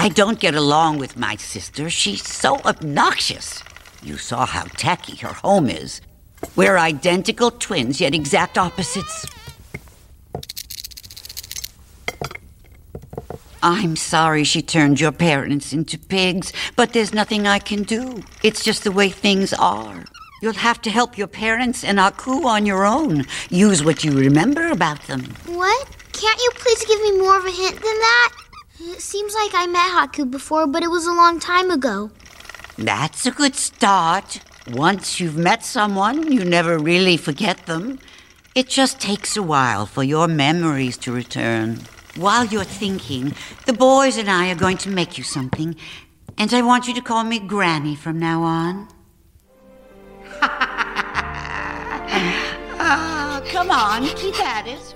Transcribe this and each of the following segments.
I don't get along with my sister. She's so obnoxious. You saw how tacky her home is. We're identical twins, yet exact opposites. I'm sorry she turned your parents into pigs, but there's nothing I can do. It's just the way things are. You'll have to help your parents and Haku on your own. Use what you remember about them. What? Can't you please give me more of a hint than that? It seems like I met Haku before, but it was a long time ago. That's a good start. Once you've met someone, you never really forget them. It just takes a while for your memories to return. While you're thinking, the boys and I are going to make you something, and I want you to call me Granny from now on. Ah, come on, keep at it.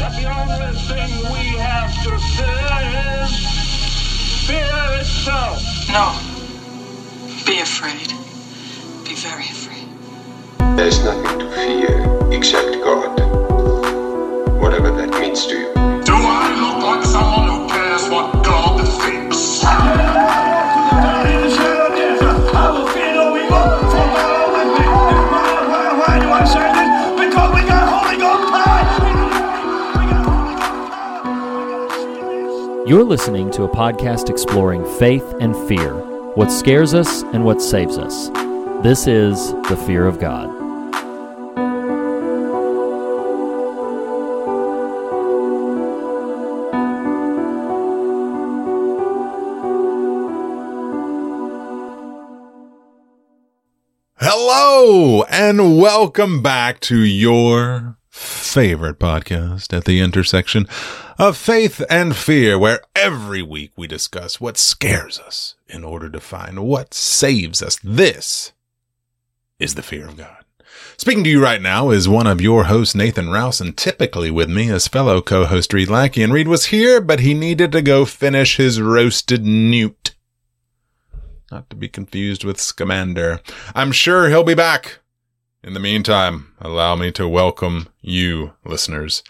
That the only thing we have to fear is fear itself. No. Be afraid. Be very afraid. There's nothing to fear except God. Whatever that means to you. Do I look like someone who cares what God thinks? You're listening to a podcast exploring faith and fear, what scares us and what saves us. This is The Fear of God. Hello and welcome back to your favorite podcast at the intersection of faith and fear, where every week we discuss what scares us in order to find what saves us. This is the fear of God. Speaking to you right now is one of your hosts, Nathan Rouse, and typically with me is fellow co-host Reed Lackey. And Reed was here, but he needed to go finish his roasted newt. Not to be confused with Scamander. I'm sure he'll be back. In the meantime, allow me to welcome you, listeners,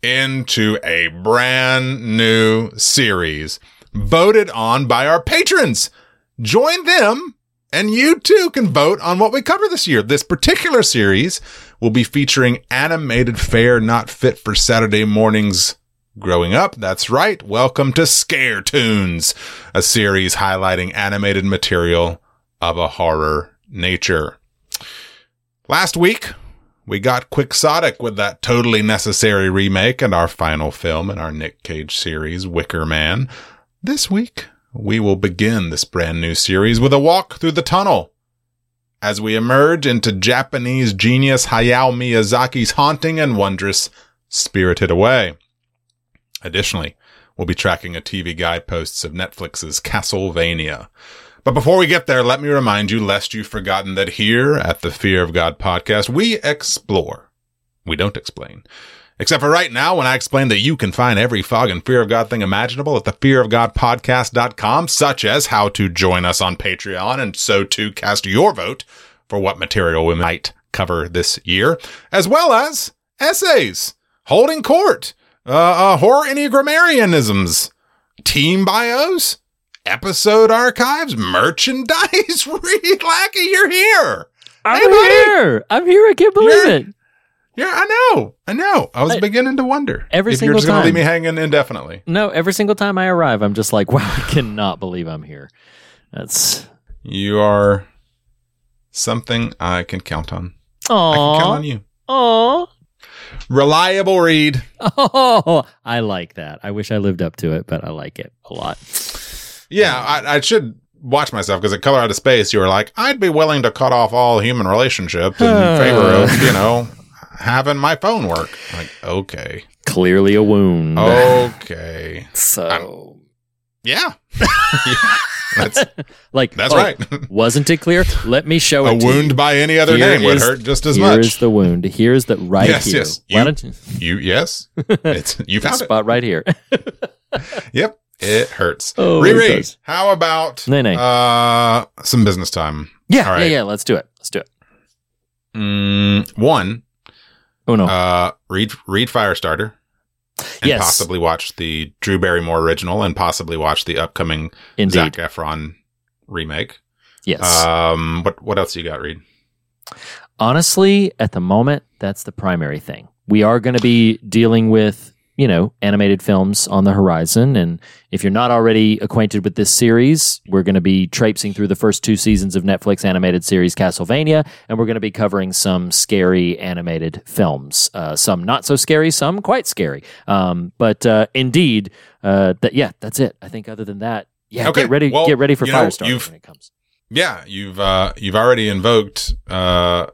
into a brand new series voted on by our patrons. Join them and you too can vote on what we cover this year. This particular series will be featuring animated fare not fit for Saturday mornings growing up. That's right. Welcome to Scare Tunes, a series highlighting animated material of a horror nature. Last week, we got quixotic with that totally necessary remake and our final film in our Nick Cage series, Wicker Man. This week, we will begin this brand new series with a walk through the tunnel as we emerge into Japanese genius Hayao Miyazaki's haunting and wondrous Spirited Away. Additionally, we'll be tracking a TV guideposts of Netflix's Castlevania. But before we get there, let me remind you, lest you've forgotten that here at the Fear of God podcast, we explore. We don't explain. Except for right now, when I explain that you can find every fog and fear of God thing imaginable at the fearofgodpodcast.com, such as how to join us on Patreon and so to cast your vote for what material we might cover this year, as well as essays, holding court, uh, uh horror enneagrammarianisms, team bios, episode archives, merchandise. Reed Lackey, you're here. I'm Hey, here. I'm here. I can't believe Yeah. it. Yeah, I know. I know. I was I- beginning to wonder Every if single you're just going to leave time. me hanging indefinitely. No, every single time I arrive, I'm just like, wow, I cannot believe I'm here. That's You are something I can count on. I can count on you. oh, Reliable Reed. oh. I like that. I wish I lived up to it, but I like it a lot. Yeah, I, I should watch myself because at Color Out of Space, you were like, I'd be willing to cut off all human relationships in favor of, you know, having my phone work. Like, okay. Clearly a wound. Okay. so Yeah. that's like that's oh, right. Wasn't it clear? Let me show A it. to wound by any other Here name would is- hurt just as Here much. is the wound. Here's the right Yes, here. yes. You- you? You yes, it's you found it. spot right here. Yep, it hurts. Oh, it Riri, does. how about Nay, nay. uh some business time? yeah, All right. yeah, yeah. Let's do it. Let's do it. Mm, one, Oh no. Uh, read read Firestarter. And Yes. possibly watch the Drew Barrymore original and possibly watch the upcoming Indeed. Zac Efron remake. yes. Um, what what else you got, Reed? Honestly, at the moment, that's the primary thing. We are going to be dealing with, you know, animated films on the horizon. And if you're not already acquainted with this series, we're going to be traipsing through the first two seasons of Netflix animated series Castlevania, and we're going to be covering some scary animated films. Uh, some not so scary, some quite scary. Um, but uh, indeed, uh, that yeah, that's it. I think other than that, yeah, Okay, get ready, well, get ready for you know, Firestarter when it comes. Yeah, you've uh, you've already invoked uh,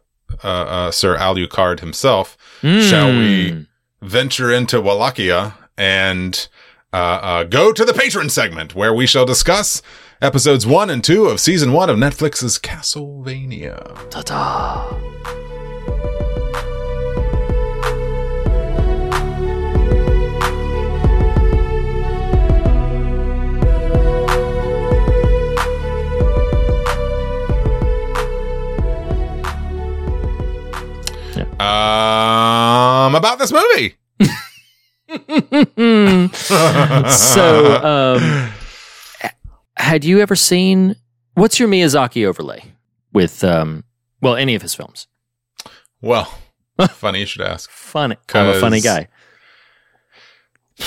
uh, uh, Sir Alucard himself. Shall we Mm. Venture into Wallachia and uh, uh, go to the patron segment where we shall discuss episodes one and two of season one of Netflix's Castlevania. Ta-ta. Um, about this movie. so, um, had you ever seen what's your Miyazaki overlay with, um, well, any of his films? Well, funny you should ask. Funny. I'm a funny guy.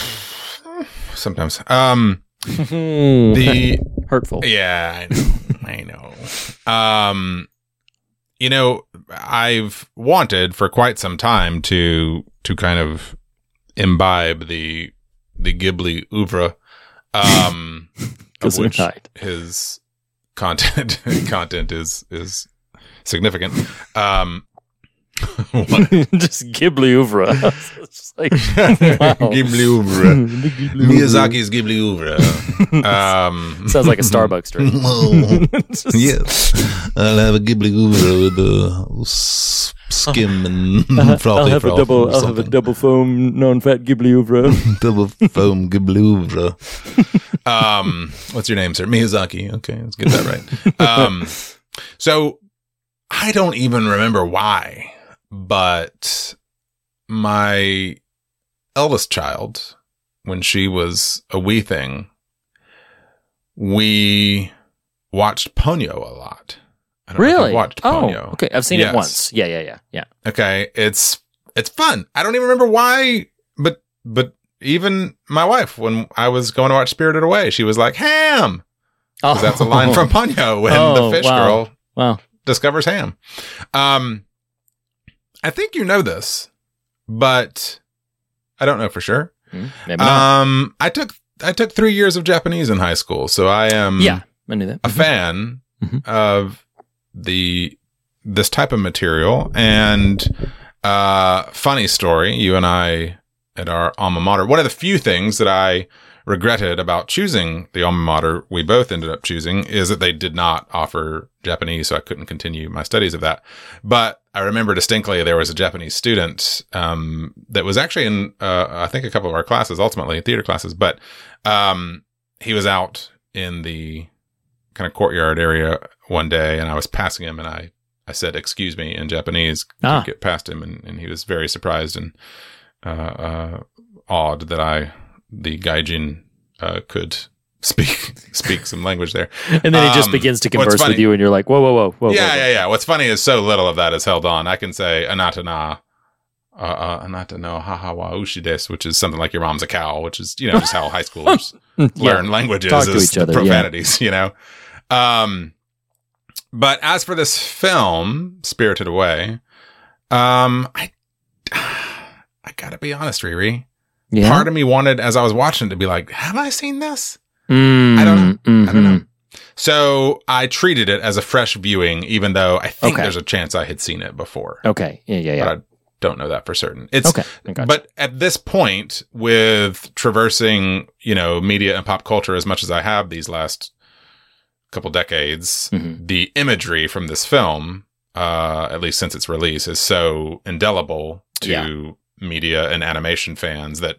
Sometimes. Um, the the hurtful. Yeah, I know. I know. Um, you know, I've wanted for quite some time to to kind of imbibe the the Ghibli oeuvre, um, of which his content content is is significant. Um? Just Ghibli oeuvre. It's just like, wow. Ghibli oeuvre. Ghibli. Miyazaki's Ghibli oeuvre. Um, Sounds like a Starbucks drink. Just- yes, I'll have a Ghibli oeuvre with the skim and I'll frothy have a double. I'll have a double foam non-fat Ghibli oeuvre. double foam Ghibli oeuvre. Um, what's your name, sir? Miyazaki. Okay, let's get that right. Um, so I don't even remember why, but my eldest child, when she was a wee thing, we watched Ponyo a lot. I don't know if you've really? watched oh, Ponyo. okay. I've seen Yes. it once. Yeah, yeah, yeah, yeah. Okay, it's it's fun. I don't even remember why, but but even my wife, when I was going to watch Spirited Away, she was like ham. 'Cause that's a line from Ponyo when Oh, the fish wow. girl Wow. discovers ham. Um, I think you know this, but I don't know for sure. Hmm, Maybe not. Um, I took I took three years of Japanese in high school, so I am yeah, I knew that. a fan Mhm. of the this type of material and uh funny story you and i at our alma mater one of the few things that i regretted about choosing the alma mater we both ended up choosing is that they did not offer japanese so i couldn't continue my studies of that but i remember distinctly there was a japanese student um that was actually in uh i think a couple of our classes ultimately theater classes but um he was out in the kind of courtyard area one day and I was passing him and I, I said, excuse me in Japanese to Ah. get past him. And, and he was very surprised and, uh, uh, awed that I, the gaijin, uh, could speak, speak some language there. and then he just um, begins to converse with you, and you're like, whoa, whoa, whoa, whoa. yeah, whoa, yeah, yeah. What's funny is so little of that is held on. I can say anatana, uh, uh, anata no hahawa ushides, which is something like your mom's a cow, which is, you know, just how high schoolers Yeah. learn languages Talk to is each other, yeah. profanities, you know. Um, but as for this film, Spirited Away, um, I, I gotta be honest, Riri. Yeah. Part of me wanted, as I was watching, it, to be like, "Have I seen this?" Mm, I don't know. I don't know. mhm. So I treated it as a fresh viewing, even though I think Okay. there's a chance I had seen it before, Okay. Yeah, yeah, yeah. but I don't know that for certain. It's okay. But at this point, with traversing, you know, media and pop culture as much as I have these last couple decades, Mhm. the imagery from this film, uh, at least since its release, is so indelible to Yeah. media and animation fans that,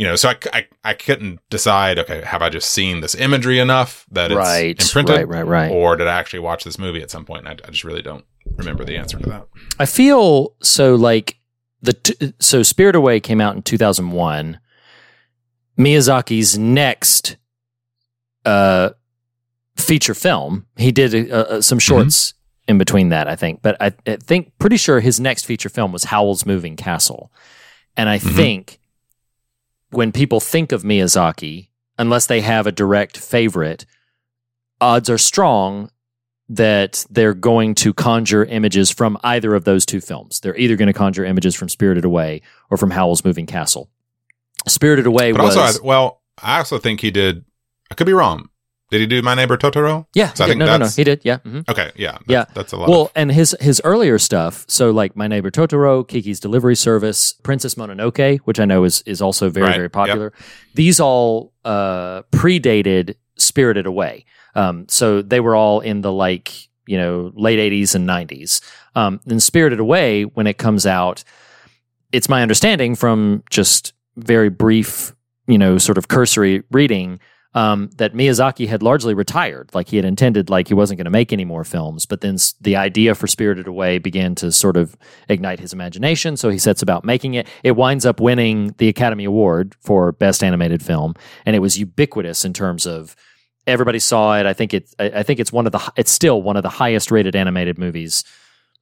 you know, so I, I, I couldn't decide, okay, have I just seen this imagery enough that it's right, imprinted? right, right, right. Or did I actually watch this movie at some point? And I, I just really don't remember the answer to that. I feel so like the t- so Spirit Away came out in 2001. Miyazaki's next uh, feature film, he did uh, uh, some shorts in between that, I think. But I, I think pretty sure his next feature film was Howl's Moving Castle, and I think when people think of Miyazaki, unless they have a direct favorite, odds are strong that they're going to conjure images from either of those two films. They're either going to conjure images from Spirited Away or from Howl's Moving Castle. Spirited Away But was also, well, I also think he did. I could be wrong. Did he do My Neighbor Totoro? yeah, I think no, no, no, he did. Yeah, mhm. Okay, yeah, that's, Yeah. that's a lot. Well, of, and his his earlier stuff, so like My Neighbor Totoro, Kiki's Delivery Service, Princess Mononoke, which I know is is also very Right, very yep. popular. These all uh, predated Spirited Away, um, so they were all in the like you know late '80s and '90s. Um, then Spirited Away, when it comes out, it's my understanding from just very brief, you know, sort of cursory reading um, that Miyazaki had largely retired. Like he had intended, like he wasn't going to make any more films. But then the idea for Spirited Away began to sort of ignite his imagination. So he sets about making it. It winds up winning the Academy Award for Best Animated Film, and it was ubiquitous in terms of everybody saw it. I think it. I I think it's one of the. It's still one of the highest rated animated movies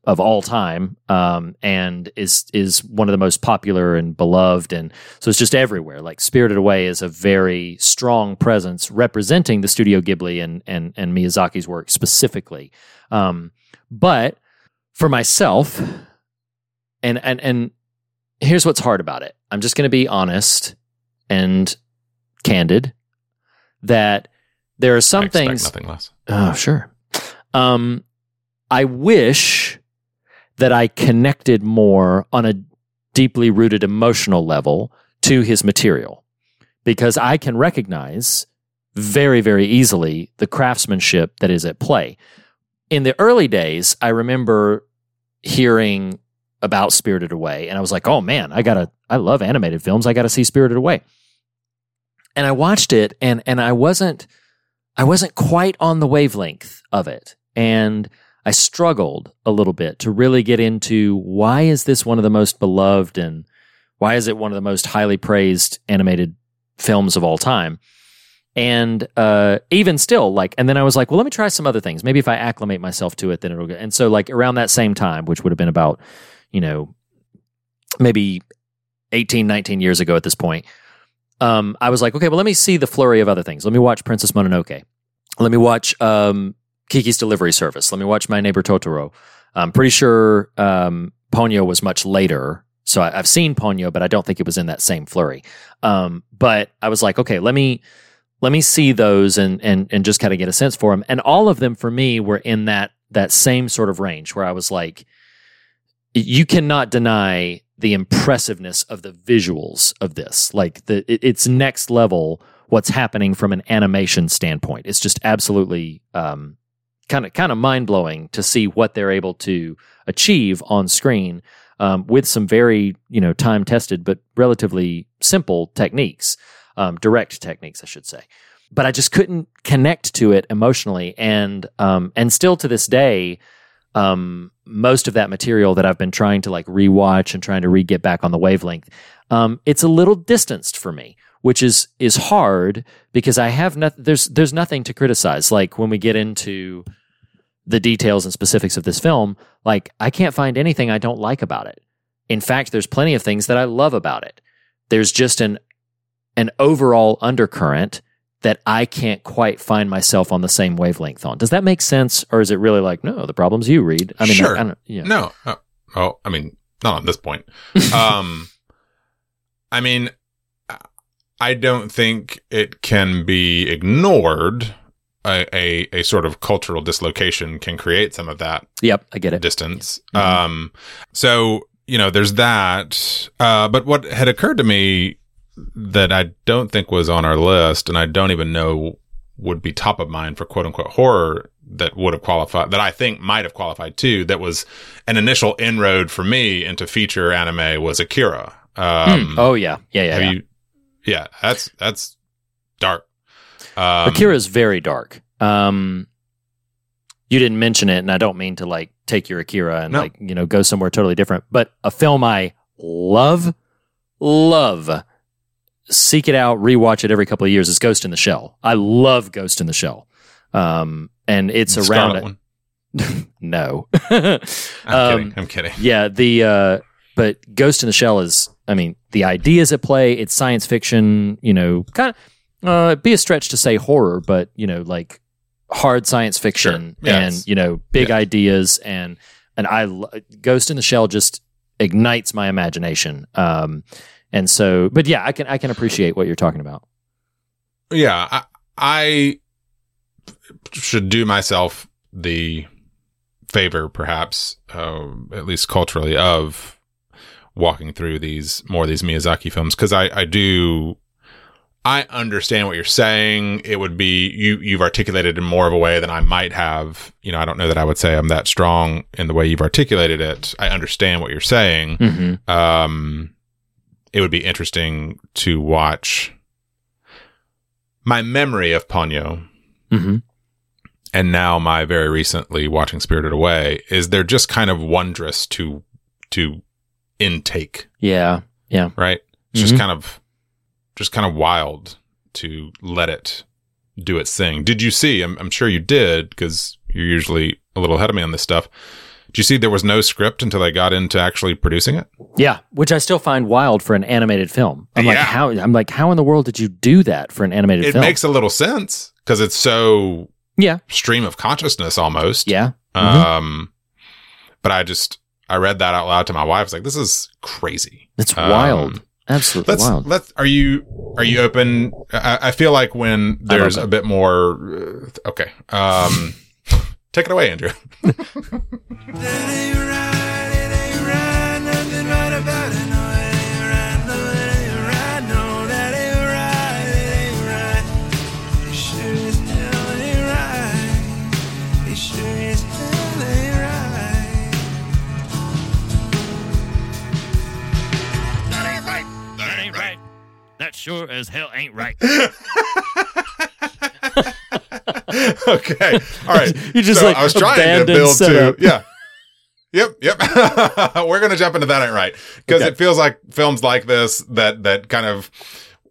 of all time, um, and is is one of the most popular and beloved, and so it's just everywhere. Like Spirited Away is a very strong presence representing the Studio Ghibli and and and Miyazaki's work specifically. Um, but for myself, and and and here's what's hard about it. I'm just going to be honest and candid that there are some things nothing less. Oh, sure. Um, I wish that I connected more on a deeply rooted emotional level to his material because I can recognize very, very easily the craftsmanship that is at play. In the early days, I remember hearing about Spirited Away, and I was like, oh man, I gotta, I love animated films. I gotta see Spirited Away. And I watched it, and and I wasn't, I wasn't quite on the wavelength of it. And I struggled a little bit to really get into why is this one of the most beloved and why is it one of the most highly praised animated films of all time? And uh, even still, like, and then I was like, well, let me try some other things. Maybe if I acclimate myself to it, then it'll get. And so, like, around that same time, which would have been about, you know, maybe 18, 19 years ago at this point, um, I was like, okay, well, let me see the flurry of other things. Let me watch Princess Mononoke. Let me watch um, Kiki's Delivery Service. Let me watch My Neighbor Totoro. I'm pretty sure um, Ponyo was much later. So I, I've seen Ponyo, but I don't think it was in that same flurry. Um, but I was like, okay, let me let me see those and and and just kind of get a sense for them. And all of them for me were in that that same sort of range where I was like, you cannot deny the impressiveness of the visuals of this. Like the it, it's next level what's happening from an animation standpoint. It's just absolutely um, kind of kind of mind blowing to see what they're able to achieve on screen um, with some very you know time tested but relatively simple techniques, um, direct techniques, I should say. But I just couldn't connect to it emotionally, and um, and still to this day, um, most of that material that I've been trying to like rewatch and trying to re get back on the wavelength, um, it's a little distanced for me, which is is hard because I have nothing. There's there's nothing to criticize. Like when we get into the details and specifics of this film, like I can't find anything I don't like about it. In fact, there's plenty of things that I love about it. There's just an an overall undercurrent that I can't quite find myself on the same wavelength on. Does that make sense, or is it really like no? The problem's you, Reed. I mean, Sure. I, I don't, yeah. No. Oh, oh, I mean, not on this point. um, I mean, I don't think it can be ignored. A, a, a sort of cultural dislocation can create some of that Yep, I get it. distance. Mhm. Um, so you know, there's that. Uh, but what had occurred to me that I don't think was on our list, and I don't even know would be top of mind for quote unquote horror that would have qualified, that I think might have qualified too. That was an initial inroad for me into feature anime was Akira. Um, oh yeah, yeah, yeah. have yeah. you? Yeah, that's that's dark. Um, Akira is very dark. Um, you didn't mention it, and I don't mean to like take your Akira and No. like you know go somewhere totally different. But a film I love, love, seek it out, rewatch it every couple of years is Ghost in the Shell. I love Ghost in the Shell. Um, and it's The around no. I'm Um, kidding. I'm kidding. yeah, the uh but Ghost in the Shell is I mean, the ideas at play, it's science fiction, you know, kind of uh it'd be a stretch to say horror, but you know, like hard science fiction Sure. Yeah, and you know, big yeah. ideas and and I Ghost in the Shell just ignites my imagination. Um and so but yeah, I can I can appreciate what you're talking about. Yeah, I, I should do myself the favor, perhaps, uh, at least culturally, of walking through these more of these Miyazaki films because I, I do. I understand what you're saying. It would be you. You've articulated in more of a way than I might have. You know, I don't know that I would say I'm that strong in the way you've articulated it. I understand what you're saying. Mhm. Um, it would be interesting to watch my memory of Ponyo mm-hmm. and now my very recently watching Spirited Away is they're just kind of wondrous to to intake, Yeah. Yeah. right? It's just kind of just kind of wild to let it do its thing. Did you see? I'm, I'm sure you did because you're usually a little ahead of me on this stuff. Did you see there was no script until they got into actually producing it? Yeah, which I still find wild for an animated film. I'm like, Yeah. how? I'm like, how in the world did you do that for an animated film? It film? makes a little sense because it's so yeah, stream of consciousness almost. yeah, Um, but I just I read that out loud to my wife. I was like, "This is crazy." it's Um, wild, absolutely Let's wild. let's. Are you are you open? I, I feel like when there's a bit more. Uh, okay. Um, take it away, Andrew. sure as hell ain't right. okay. All right. You just, So like, I was trying to abandoned build to yeah. Yep, yep. We're gonna jump into that ain't right because Okay. it feels like films like this that that kind of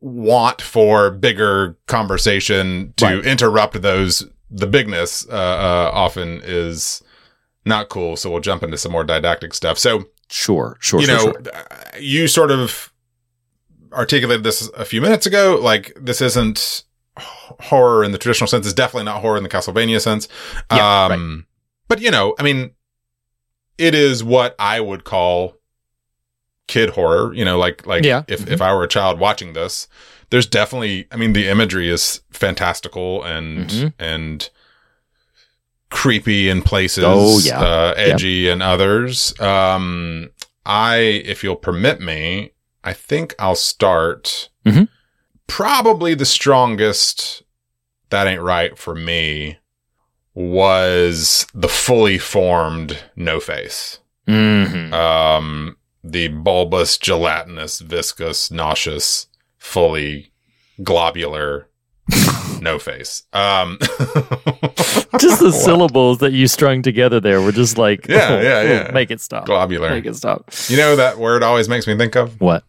want for bigger conversation to Right. interrupt those the bigness uh, uh, often is not cool. So we'll jump into some more didactic stuff. So Sure, sure, you sure, know, sure. uh, you sort of articulated this a few minutes ago. Like this isn't horror in the traditional sense. It's definitely not horror in the Castlevania sense. Yeah, um, but you know, I mean, it is what I would call kid horror. You know, like like Yeah. if Mhm. if I were a child watching this, there's definitely. I mean, the imagery is fantastical and Mhm. and creepy in places. Oh, yeah. uh, edgy in others. Um, I, if you'll permit me, I think I'll start. Mhm. Probably the strongest. That ain't right for me. Was the fully formed no face. Mhm. Um, the bulbous, gelatinous, viscous, nauseous, fully globular no face. Um, just the syllables that you strung together there were just like, Yeah, oh, yeah, oh, yeah. make it stop, globular. make it stop. You know that word always makes me think of What?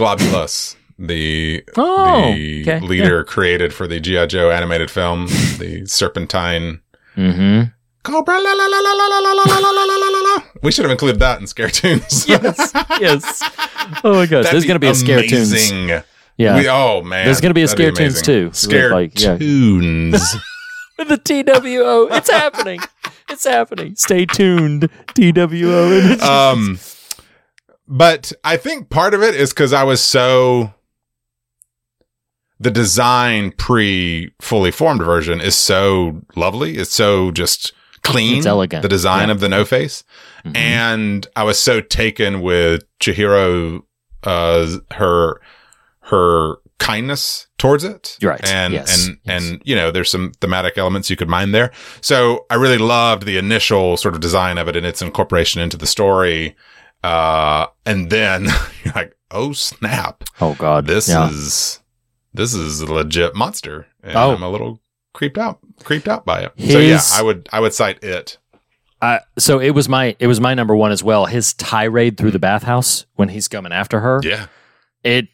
Globulus, the Oh, the okay, leader created for the GI Joe animated film, the serpentine Mm-hmm. cobra. La, la, la, la, la, la, la, la, la, la, la, la. We should have included that in Scare Tunes. Yes, yes. Oh my gosh, That'd there's going to be a scare tunes. Yeah, We, oh man, There's gonna be a That'd Scare Tunes too. Scare Like, yeah. tunes. with the TWO. It's happening. It's happening. Stay tuned. TWO. um, but I think part of it is because I was so. The design pre fully formed version is so lovely. It's so just clean. It's elegant. The design Yeah. of the no face. Mhm. And I was so taken with Chihiro, uh, her, her kindness towards it. Right. And, Yes. and, Yes. and, you know, there's some thematic elements you could mine there. So I really loved the initial sort of design of it and its incorporation into the story. Uh, and then you're like, oh snap. oh God, This yeah. is, this is a legit monster. And Oh. I'm a little creeped out, creeped out by it. so yeah, I would, I would cite it. I, so it was my it was my number one as well. His tirade through the bathhouse when he's coming after her. Yeah. It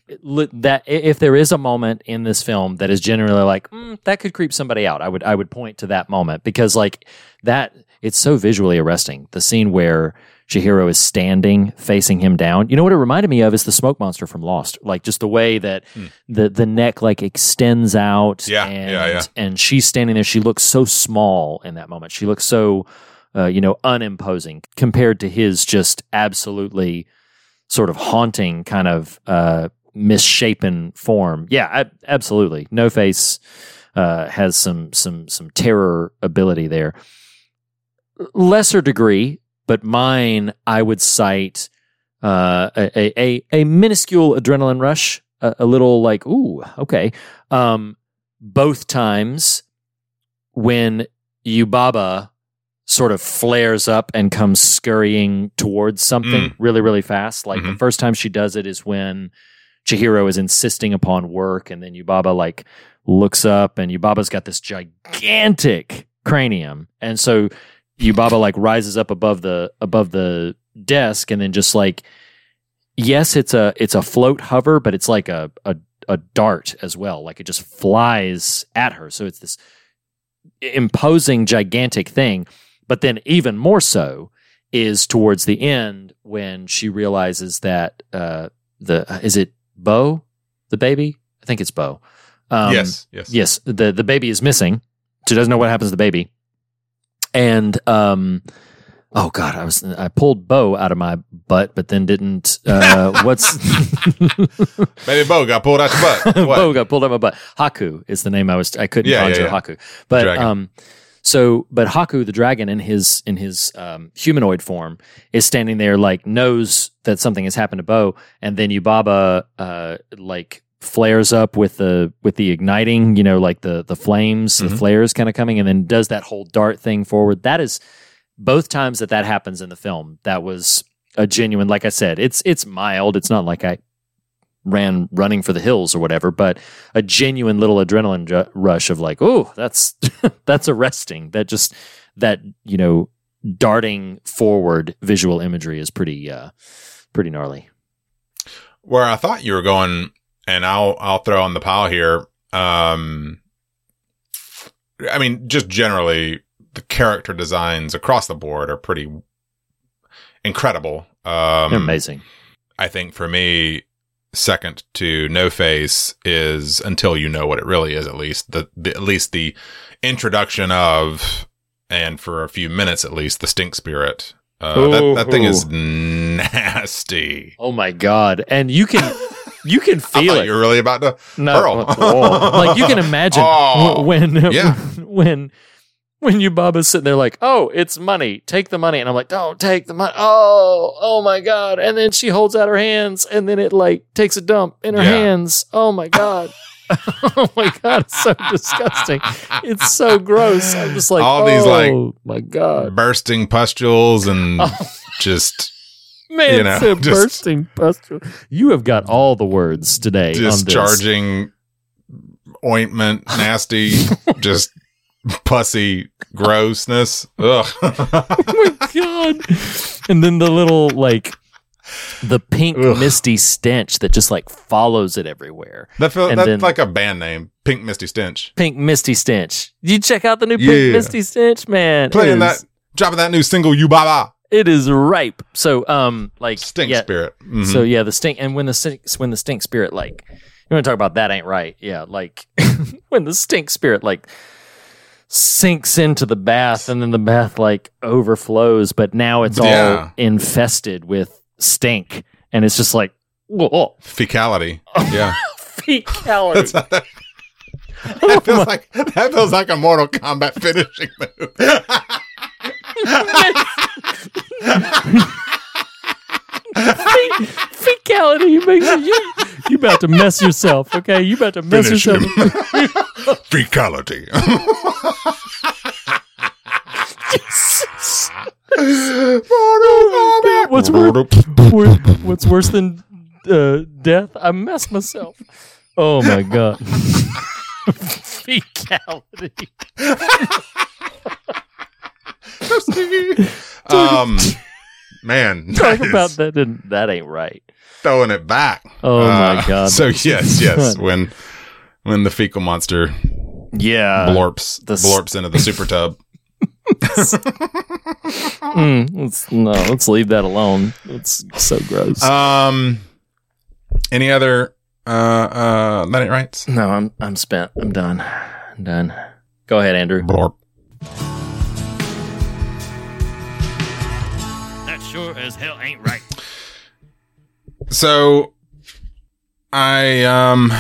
that if there is a moment in this film that is generally like mm, that could creep somebody out, I would I would point to that moment because like that it's so visually arresting. The scene where Chihiro is standing facing him down. You know what it reminded me of is the smoke monster from Lost. Like just the way that the the neck like extends out. Yeah, and, yeah, yeah. And she's standing there. She looks so small in that moment. She looks so uh, you know unimposing compared to his just absolutely sort of haunting kind of uh, misshapen form. Yeah, I, absolutely. No face uh, has some some some terror ability there. Lesser degree, but mine I would cite uh, a, a a minuscule adrenaline rush, a, a little like ooh okay. Um, both times when Yubaba sort of flares up and comes scurrying towards something really, really fast. Like the Mhm. first time she does it is when Chihiro is insisting upon work, and then Yubaba like looks up, and Yubaba's got this gigantic cranium, and so Yubaba like rises up above the above the desk, and then just like yes, it's a it's a float hover, but it's like a a a dart as well. Like it just flies at her. So it's this imposing gigantic thing. But then even more so is towards the end when she realizes that uh the is it Bo, the baby? I think it's Bo. Um, yes. Yes. Yes, the the baby is missing. She doesn't know what happens to the baby. And um oh god, I was I pulled Bo out of my butt but then didn't uh what's Baby Bo got pulled out your butt. What? Bo got pulled out of my butt. Haku is the name I was I couldn't Yeah, conjure yeah, yeah. Haku. But Dragon. um so but Haku the dragon in his in his um, humanoid form is standing there like knows that something has happened to Bo and then Yubaba uh like flares up with the with the igniting, you know, like the the flames, the Mhm. flares kind of coming and then does that whole dart thing forward. That is both times that that happens in the film. That was a genuine like I said, it's it's mild. It's not like I ran running for the hills or whatever, but a genuine little adrenaline ju- rush of like, oh, that's that's arresting. That just that you know darting forward visual imagery is pretty uh pretty gnarly. where I thought you were going, and I'll I'll throw on the pile here. Um, I mean, just generally, the character designs across the board are pretty incredible. Um, They're amazing. I think for me, second to No Face is until you know what it really is. At least the, the at least the introduction of, and for a few minutes at least, the Stink Spirit. Uh, that, that thing is nasty. Oh my god! And you can you can feel it. You're really about to No, hurl. Uh, oh. like you can imagine Oh. when Yeah. when when Yubaba's sitting there like, oh, it's money, take the money, and I'm like, don't take the money. Oh, oh my god! And then she holds out her hands, and then it like takes a dump in her Yeah. hands. Oh my god! oh my god! It's so disgusting. It's so gross. I'm just like, All oh these, like, oh my god, bursting pustules and Oh. just man, you know, it's a just- bursting pustule. You have got all the words today. on this. discharging ointment, nasty, just pussy grossness. Ugh. oh my god! And then the little like the pink Ugh. misty stench that just like follows it everywhere. that feel, that's then- like a band name, Pink Misty Stench. Pink misty stench. You check out the new Yeah. pink misty stench, man. Playing it that, is, dropping that new single, Yubaba, it is ripe. So um like Stink yeah, Spirit. Mhm. So yeah, the stink and when the stink when the stink spirit like you want to talk about that ain't right. Yeah, like when the stink spirit like sinks into the bath and then the bath like overflows, but now it's all infested with stink and it's just like whoa, Fecality. Yeah. fecality. That, that feels like that feels like a Mortal Kombat finishing move. Fecality. You make you you about to mess yourself. Okay, you about to mess Finish yourself. him. Fecality. What's worse? wor- What's worse than uh, death? I messed myself. Oh my god! Fecality. Um, man, Talk about that. and That ain't right. throwing it back. Oh my Uh, God. So yes, yes, when when the fecal monster Yeah. blorps the blorps into the super tub. Mm, let's, no, let's leave that alone. It's so gross. Um, any other uh uh that ain't right? no, I'm I'm spent. I'm done. I'm done. Go ahead, Andrew. Blorp. Sure as hell ain't right. So I um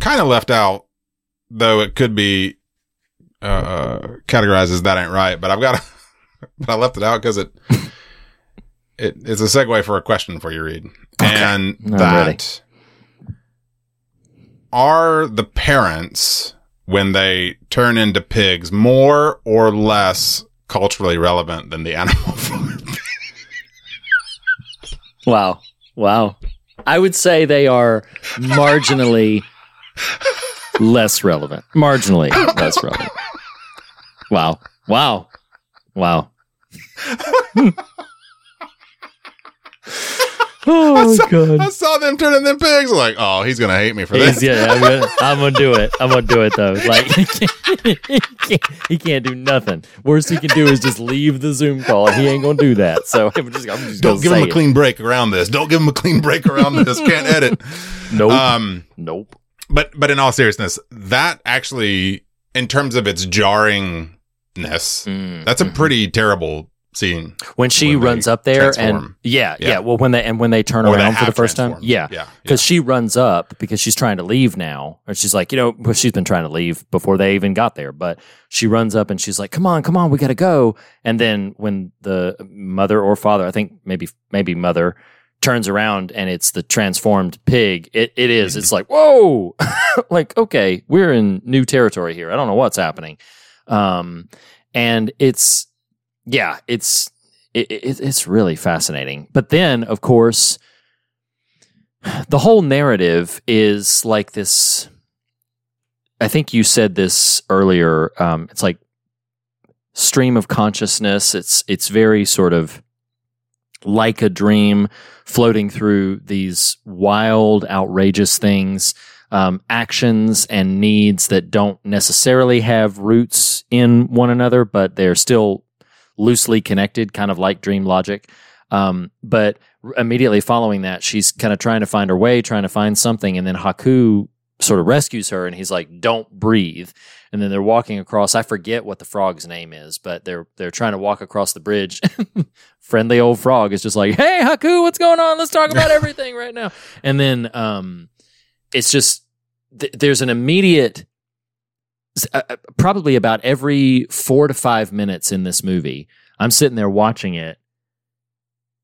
kind of left out though it could be uh, uh categorized as that ain't right, but I've got but I left it out cuz it it it's a segue for a question for you Reed. And I'm that are the parents when they turn into pigs more or less culturally relevant than the animal farm? Wow. Wow. I would say they are marginally less relevant. Marginally less relevant. Wow. Wow. Wow. oh I god. saw them turning them pigs. I'm like, oh, he's gonna hate me for this. Yeah, I'm gonna, I'm gonna do it. I'm gonna do it though. Like he can't, he can't, he can't do nothing. Worst he can do is just leave the Zoom call. He ain't gonna do that. So I'm just, I'm just Don't give him a it. clean break around this. Don't give him a clean break around this. Can't edit. Nope. Um, nope. but but in all seriousness, that actually, in terms of its jarringness, Mm, that's a mhm. pretty terrible scene. when she when runs up there and yeah, yeah. Yeah. well when they and when they turn Or they around for the first time yeah yeah, because she runs up because she's trying to leave now or she's like you know well, she's been trying to leave before they even got there but she runs up and she's like come on come on we gotta go. And then when the mother or father i think maybe maybe mother turns around and it's the transformed pig it, it is it's like whoa! Like okay we're in new territory here i don't know what's happening. Um and it's yeah it's it, it, it's really fascinating. But then, of course, the whole narrative is like this. I think you said this earlier. Um, it's like stream of consciousness. It's it's very sort of like a dream floating through these wild, outrageous things, um, actions and needs that don't necessarily have roots in one another, but they're still loosely connected, kind of like dream logic. Um, but immediately following that, she's kind of trying to find her way, trying to find something, and then Haku sort of rescues her, and he's like, "Don't breathe." And then they're walking across. I forget what the frog's name is, but they're they're trying to walk across the bridge. Friendly old frog is just like, "Hey, Haku, what's going on? Let's talk about everything right now." And then um, it's just th- there's an immediate uh, uh, probably about every four to five minutes in this movie, I'm sitting there watching it,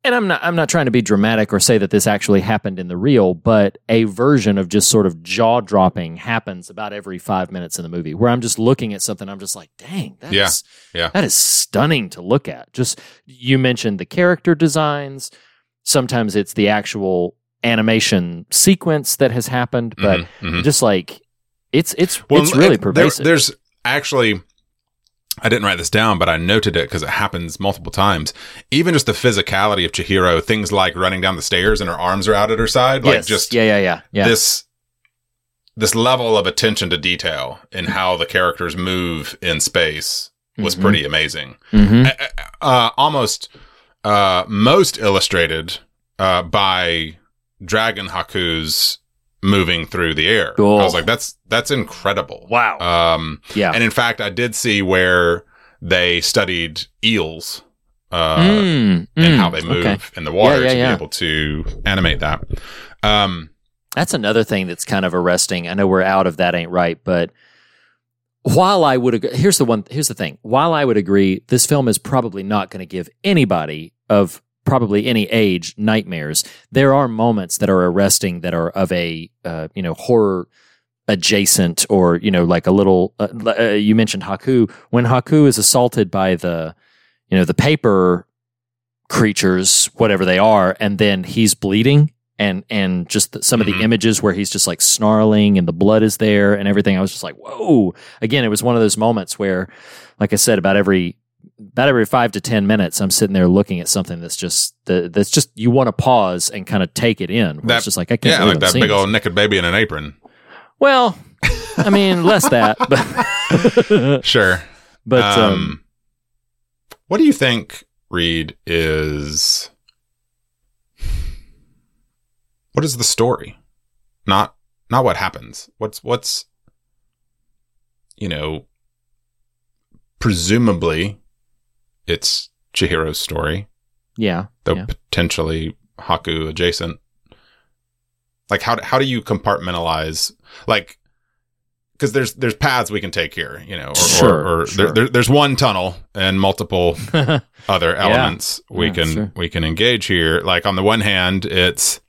and I'm not I'm not trying to be dramatic or say that this actually happened in the real, but a version of just sort of jaw dropping happens about every five minutes in the movie, where I'm just looking at something, I'm just like, dang, that's Yeah, yeah. that is stunning to look at. Just you mentioned the character designs. Sometimes it's the actual animation sequence that has happened, but Mhm, mhm. just like it's it's Well, it's really it- there- pervasive. there's actually, I didn't write this down, but I noted it because it happens multiple times. Even just the physicality of Chihiro, things like running down the stairs and her arms are out at her side, like Yes. just yeah, yeah, yeah, yeah. this this level of attention to detail in how the characters move in space was Mhm. pretty amazing. Mhm. Uh, uh, almost uh, most illustrated uh, by Dragon Haku's moving through the air. I was like, that's that's incredible. Wow. Um, yeah. and in fact, I did see where they studied eels. Uh, Mm, and mm, how they move okay. in the water Yeah, yeah, to yeah. be able to animate that. Um, That's another thing that's kind of arresting. I know we're out of that ain't right, but while I would agree, here's the one here's the thing. While I would agree this film is probably not going to give anybody of probably any age nightmares, there are moments that are arresting that are of a uh, you know horror adjacent or you know like a little uh, uh, you mentioned Haku when Haku is assaulted by the you know the paper creatures whatever they are and then he's bleeding and and just the, some of Mm-hmm. the images where he's just like snarling and the blood is there and everything. I was just like, whoa! Again, it was one of those moments where, like I said, about every about every five to ten minutes, I'm sitting there looking at something that's just the, that's just you want to pause and kind of take it in. That's just like I can't Yeah, like I'm that big this. old naked baby in an apron. Well, I mean, less that, but Sure. but um, um, what do you think, Reed, is what is the story? Not not what happens. What's what's you know presumably it's Chihiro's story, yeah, though yeah. potentially Haku adjacent. Like how how do you compartmentalize like because there's there's paths we can take here, you know, or, Sure, or, or sure. There, there, there's one tunnel and multiple other elements we Yeah, can sure. we can engage here. Like on the one hand, it's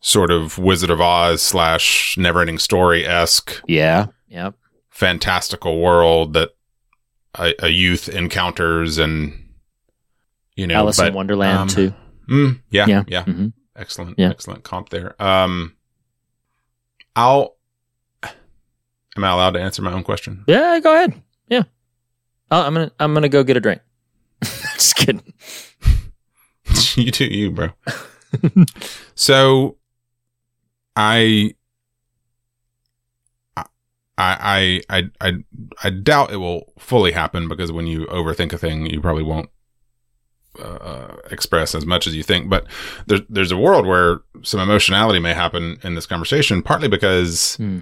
sort of Wizard of Oz slash Neverending Story esque yeah, yep, fantastical world that a, a youth encounters and you know Alice but, in Wonderland um, too. mm, yeah Yeah, yeah, mhm. excellent Yeah. excellent comp there um i'll am i allowed to answer my own question Yeah, go ahead. Yeah, Oh, I'm gonna I'm gonna go get a drink. just kidding. you do you bro so i I, I I I doubt it will fully happen because when you overthink a thing, you probably won't uh, express as much as you think. But there's there's a world where some emotionality may happen in this conversation, partly because Hmm.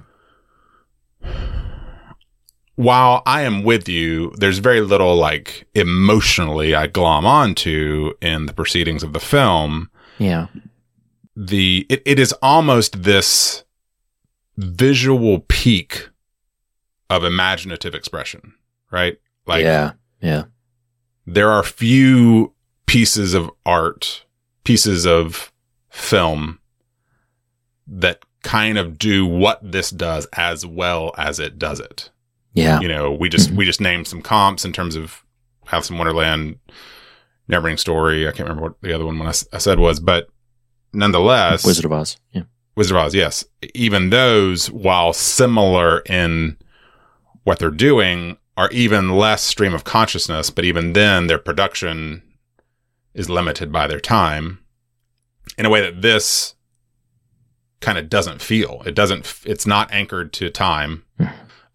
while I am with you, there's very little like emotionally I glom onto in the proceedings of the film Yeah, the it, it is almost this visual peak of imaginative expression right like yeah, yeah, there are few pieces of art pieces of film that kind of do what this does as well as it does it yeah. you know we just mm-hmm. we just named some comps in terms of Alice in Wonderland, Neverending Story. I can't remember what the other one when I said was, but nonetheless, Wizard of Oz. Yeah, Wizard of Oz, yes. Even those, while similar in what they're doing, are even less stream of consciousness. But even then, their production is limited by their time in a way that this kind of doesn't feel. It doesn't. It's not anchored to time.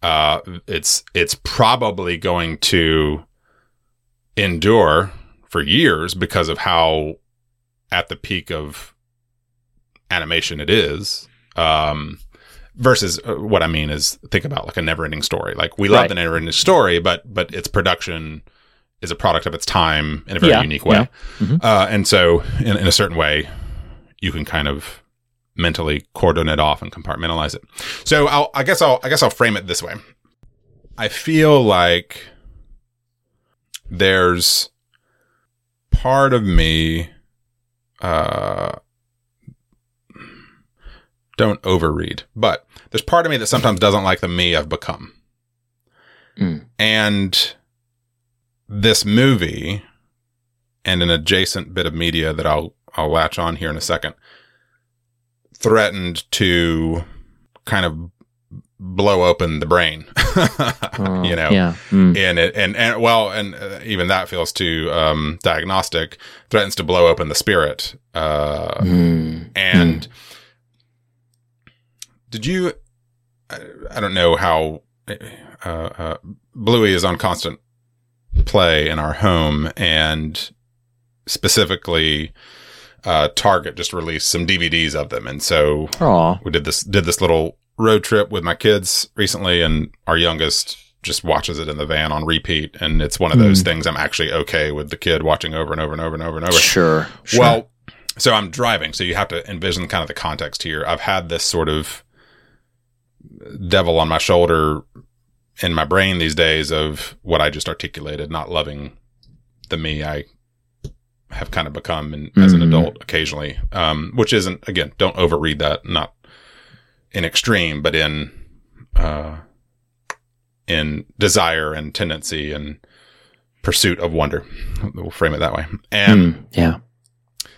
Uh, it's it's probably going to endure for years because of how at the peak of animation it is. Um, versus uh, what I mean is think about like a never ending story. Like we love Right. the never ending story, but, but its production is a product of its time in a very Yeah, unique way. yeah. Mhm. Uh, and so in, in a certain way, you can kind of mentally cordon it off and compartmentalize it. So I'll, I guess I'll, I guess I'll frame it this way. I feel like there's part of me, uh, don't overread, but there's part of me that sometimes doesn't like the me I've become. Mm. And this movie and an adjacent bit of media that I'll I'll latch on here in a second threatened to kind of blow open the brain. Uh, you know, yeah, Mm. and it and and well and uh, even that feels too um diagnostic threatens to blow open the spirit uh Mm. and did you I, I don't know how uh, uh bluey is on constant play in our home and specifically uh target just released some dvds of them. And so Aw. we did this did this little road trip with my kids recently and our youngest just watches it in the van on repeat. And it's one of those things i'm actually okay with the kid watching over and over and over and over and over. Sure, sure. well so i'm driving so you have to envision kind of the context here. I've had this sort of devil on my shoulder in my brain these days of what i just articulated not loving the me i have kind of become in, as an Mhm. adult occasionally. Um, which isn't again don't overread that not in extreme but in uh, in desire and tendency and pursuit of wonder. We'll frame it that way. And Mm, yeah,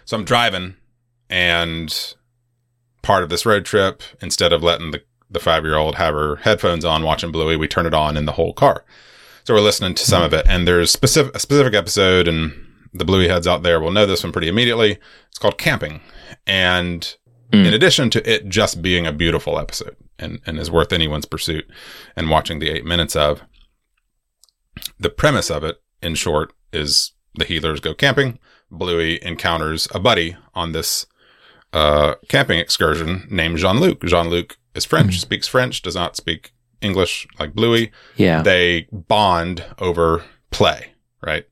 so I'm driving and part of this road trip, instead of letting the, the five year old have her headphones on watching Bluey, we turn it on in the whole car. So we're listening to some of it, and there's specific a specific episode, and the Bluey heads out there will know this one pretty immediately. It's called Camping, and in addition to it just being a beautiful episode and, and is worth anyone's pursuit and watching the eight minutes of, the premise of it, in short, is the Heelers go camping. Bluey encounters a buddy on this uh, camping excursion named Jean Luc. Jean Luc is French, mm-hmm. speaks French, does not speak English like Bluey. Yeah. They bond over play, right?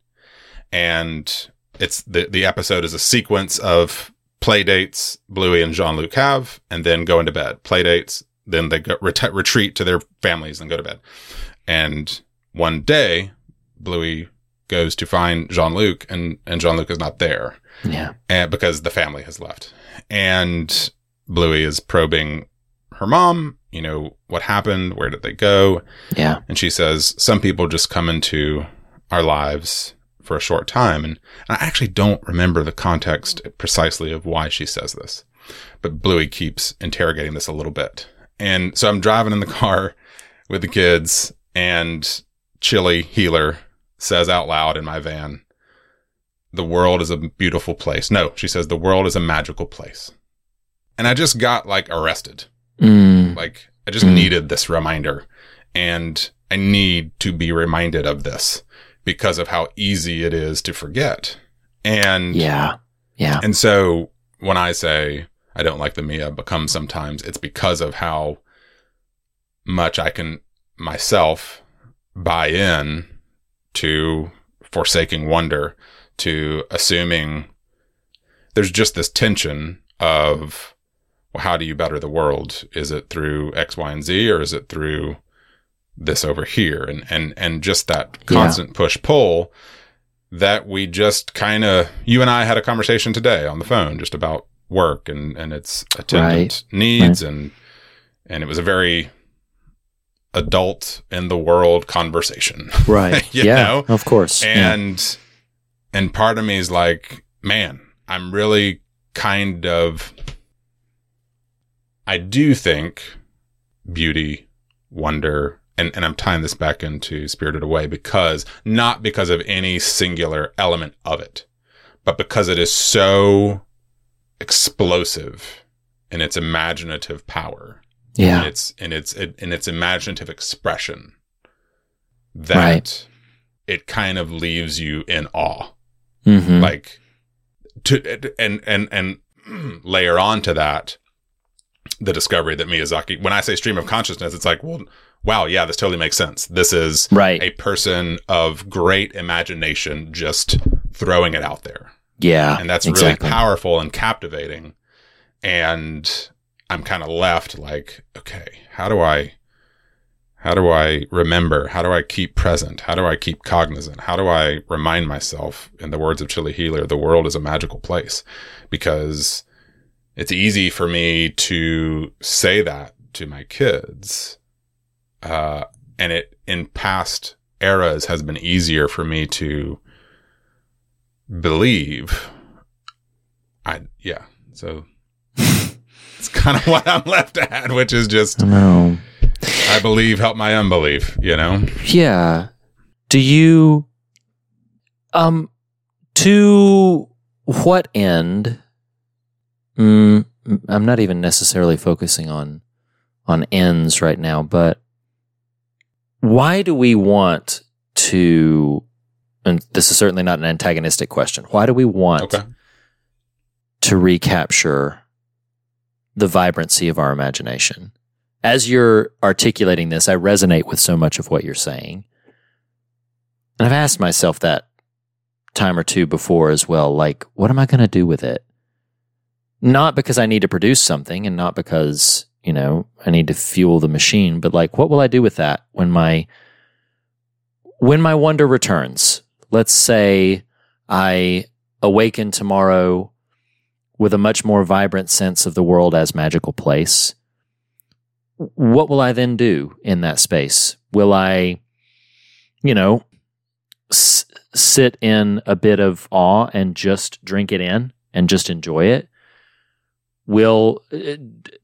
And it's the the episode is a sequence of play dates Bluey and Jean Luc have, and then go into bed. Play dates, then they go ret- retreat to their families and go to bed. And one day, Bluey goes to find Jean Luc, and and Jean Luc is not there yeah. and because the family has left. And Bluey is probing her mom, you know, what happened, where did they go? Yeah. And she says, some people just come into our lives for a short time. And, I actually don't remember the context precisely of why she says this, but Bluey keeps interrogating this a little bit. And so I'm driving in the car with the kids and Chili Heeler says out loud in my van, the world is a beautiful place. No, she says the world is a magical place. And I just got like arrested. Mm. Like I just needed this reminder and I need to be reminded of this because of how easy it is to forget. And Yeah. Yeah. and so when I say I don't like the Mia become sometimes, it's because of how much I can myself buy in to forsaking wonder, to assuming there's just this tension of, how do you better the world? Is it through X, Y, and Z, or is it through this over here? And and and just that constant push pull that we just kind of you and I had a conversation today on the phone just about work and and its attendant needs and and it was a very adult in the world conversation Right. you yeah. know? Of course. Yeah. and and part of me is like man i'm really kind of i do think beauty wonder and, and i'm tying this back into spirited away because not because of any singular element of it but because it is so explosive in its imaginative power yeah. in its in its in its imaginative expression that Right. it kind of leaves you in awe Mhm. like to and and and layer on to that the discovery that Miyazaki when I say stream of consciousness it's like well wow yeah this totally makes sense this is Right. a person of great imagination just throwing it out there yeah. and that's exactly. really powerful and captivating and i'm kind of left like okay how do i how do i remember how do i keep present how do i keep cognizant how do i remind myself in the words of Chili Heeler the world is a magical place because it's easy for me to say that to my kids uh, and it in past eras has been easier for me to believe I yeah. So it's kind of what I'm left at, which is just No. I believe help my unbelief, you know? Yeah. Do you um to what end mm, I'm not even necessarily focusing on on ends right now, but why do we want to and this is certainly not an antagonistic question. Why do we want Okay. to recapture the vibrancy of our imagination. As you're articulating this, I resonate with so much of what you're saying. And I've asked myself that time or two before as well like, what am I going to do with it? Not because I need to produce something and not because, you know, I need to fuel the machine, but like, what will I do with that when my when my wonder returns? Let's say I awaken tomorrow with a much more vibrant sense of the world as magical place. What will I then do in that space? Will I, you know, s- sit in a bit of awe and just drink it in and just enjoy it? Will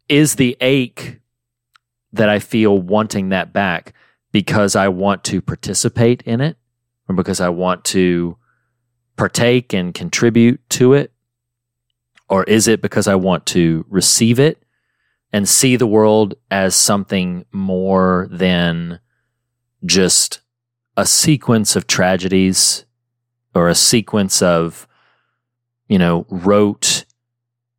is the ache that I feel wanting that back because I want to participate in it or because I want to partake and contribute to it? Or is it because I want to receive it and see the world as something more than just a sequence of tragedies or a sequence of, you know, rote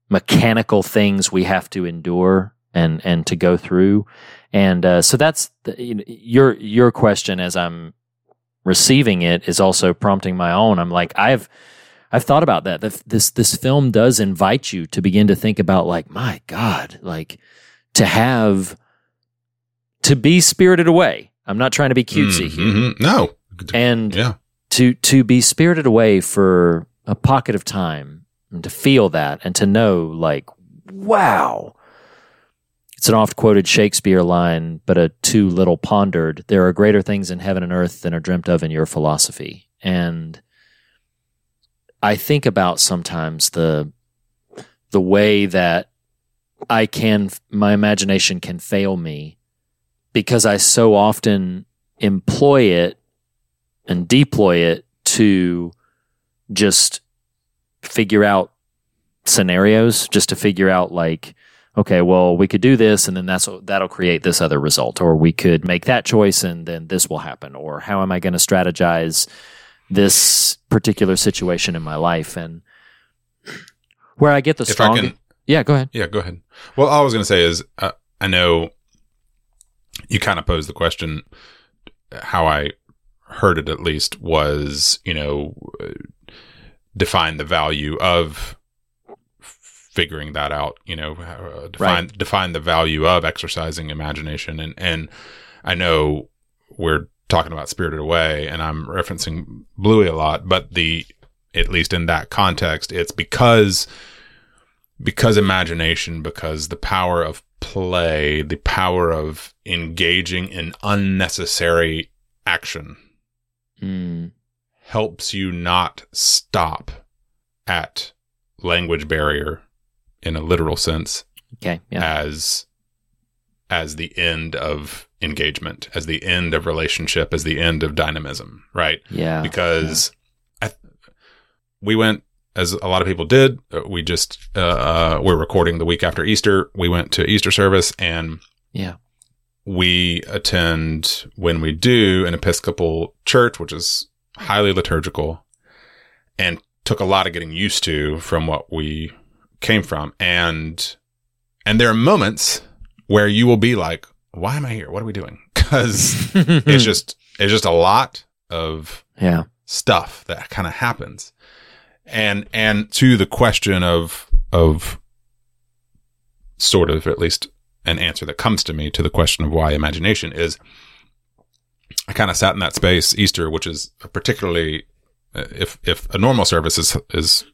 mechanical things we have to endure and and to go through and uh, so that's the, you know, your your question as i'm receiving it is also prompting my own i'm like i've i've thought about that this this film does invite you to begin to think about like my god like to have to be spirited away i'm not trying to be cutesy here Mhm. No. and Yeah. to to be spirited away for a pocket of time and to feel that and to know like wow. It's an oft quoted shakespeare line but a too little pondered there are greater things in heaven and earth than are dreamt of in your philosophy. And i think about sometimes the the way that i can my imagination can fail me because i so often employ it and deploy it to just figure out scenarios just to figure out like okay well we could do this and then that's that'll create this other result or we could make that choice and then this will happen or how am i going to strategize this particular situation in my life and where i get the strongest yeah go ahead yeah, go ahead. Well, all I was going to say is, uh, I know you kind of posed the question. How I heard it, at least, was you know, define the value of figuring that out. You know, uh, define define the value of exercising imagination, and and I know we're talking about Spirited Away, and I'm referencing Bluey a lot, but the at least in that context, it's because because imagination, because the power of play, the power of engaging in unnecessary action. Mm, helps you not stop at language barrier in a literal sense okay yeah as as the end of engagement, as the end of relationship, as the end of dynamism, right? yeah because I, we went as a lot of people did. uh, We just uh, uh, we're recording the week after Easter. We went to Easter service and yeah we attend when we do an Episcopal church, which is highly liturgical, and took a lot of getting used to from what we came from. And and there are moments where you will be like, "Why am I here? What are we doing?" Because it's just it's just a lot of yeah stuff that kind of happens and and to the question of of sort of at least an answer that comes to me to the question of why imagination is i kind of sat in that space easter which is a particularly uh, if if a normal service is is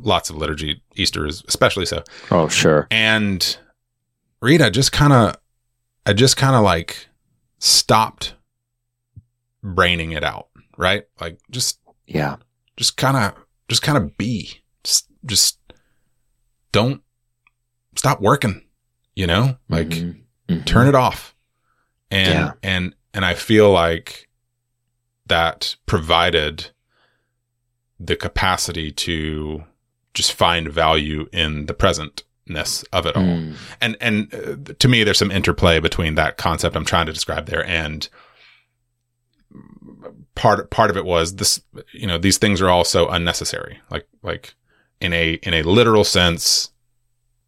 lots of liturgy easter is especially so oh sure and Rita just kind of, I just kind of like stopped braining it out, right? Like just, yeah just kind of, just kind of be, just, just don't stop working, you know, like Mhm. Mhm. turn it off. And, Yeah. and, and I feel like that provided the capacity to just find value in the presentness of it all Mm. and and uh, to me there's some interplay between that concept i'm trying to describe there and part part of it was this you know these things are all so unnecessary like like in a in a literal sense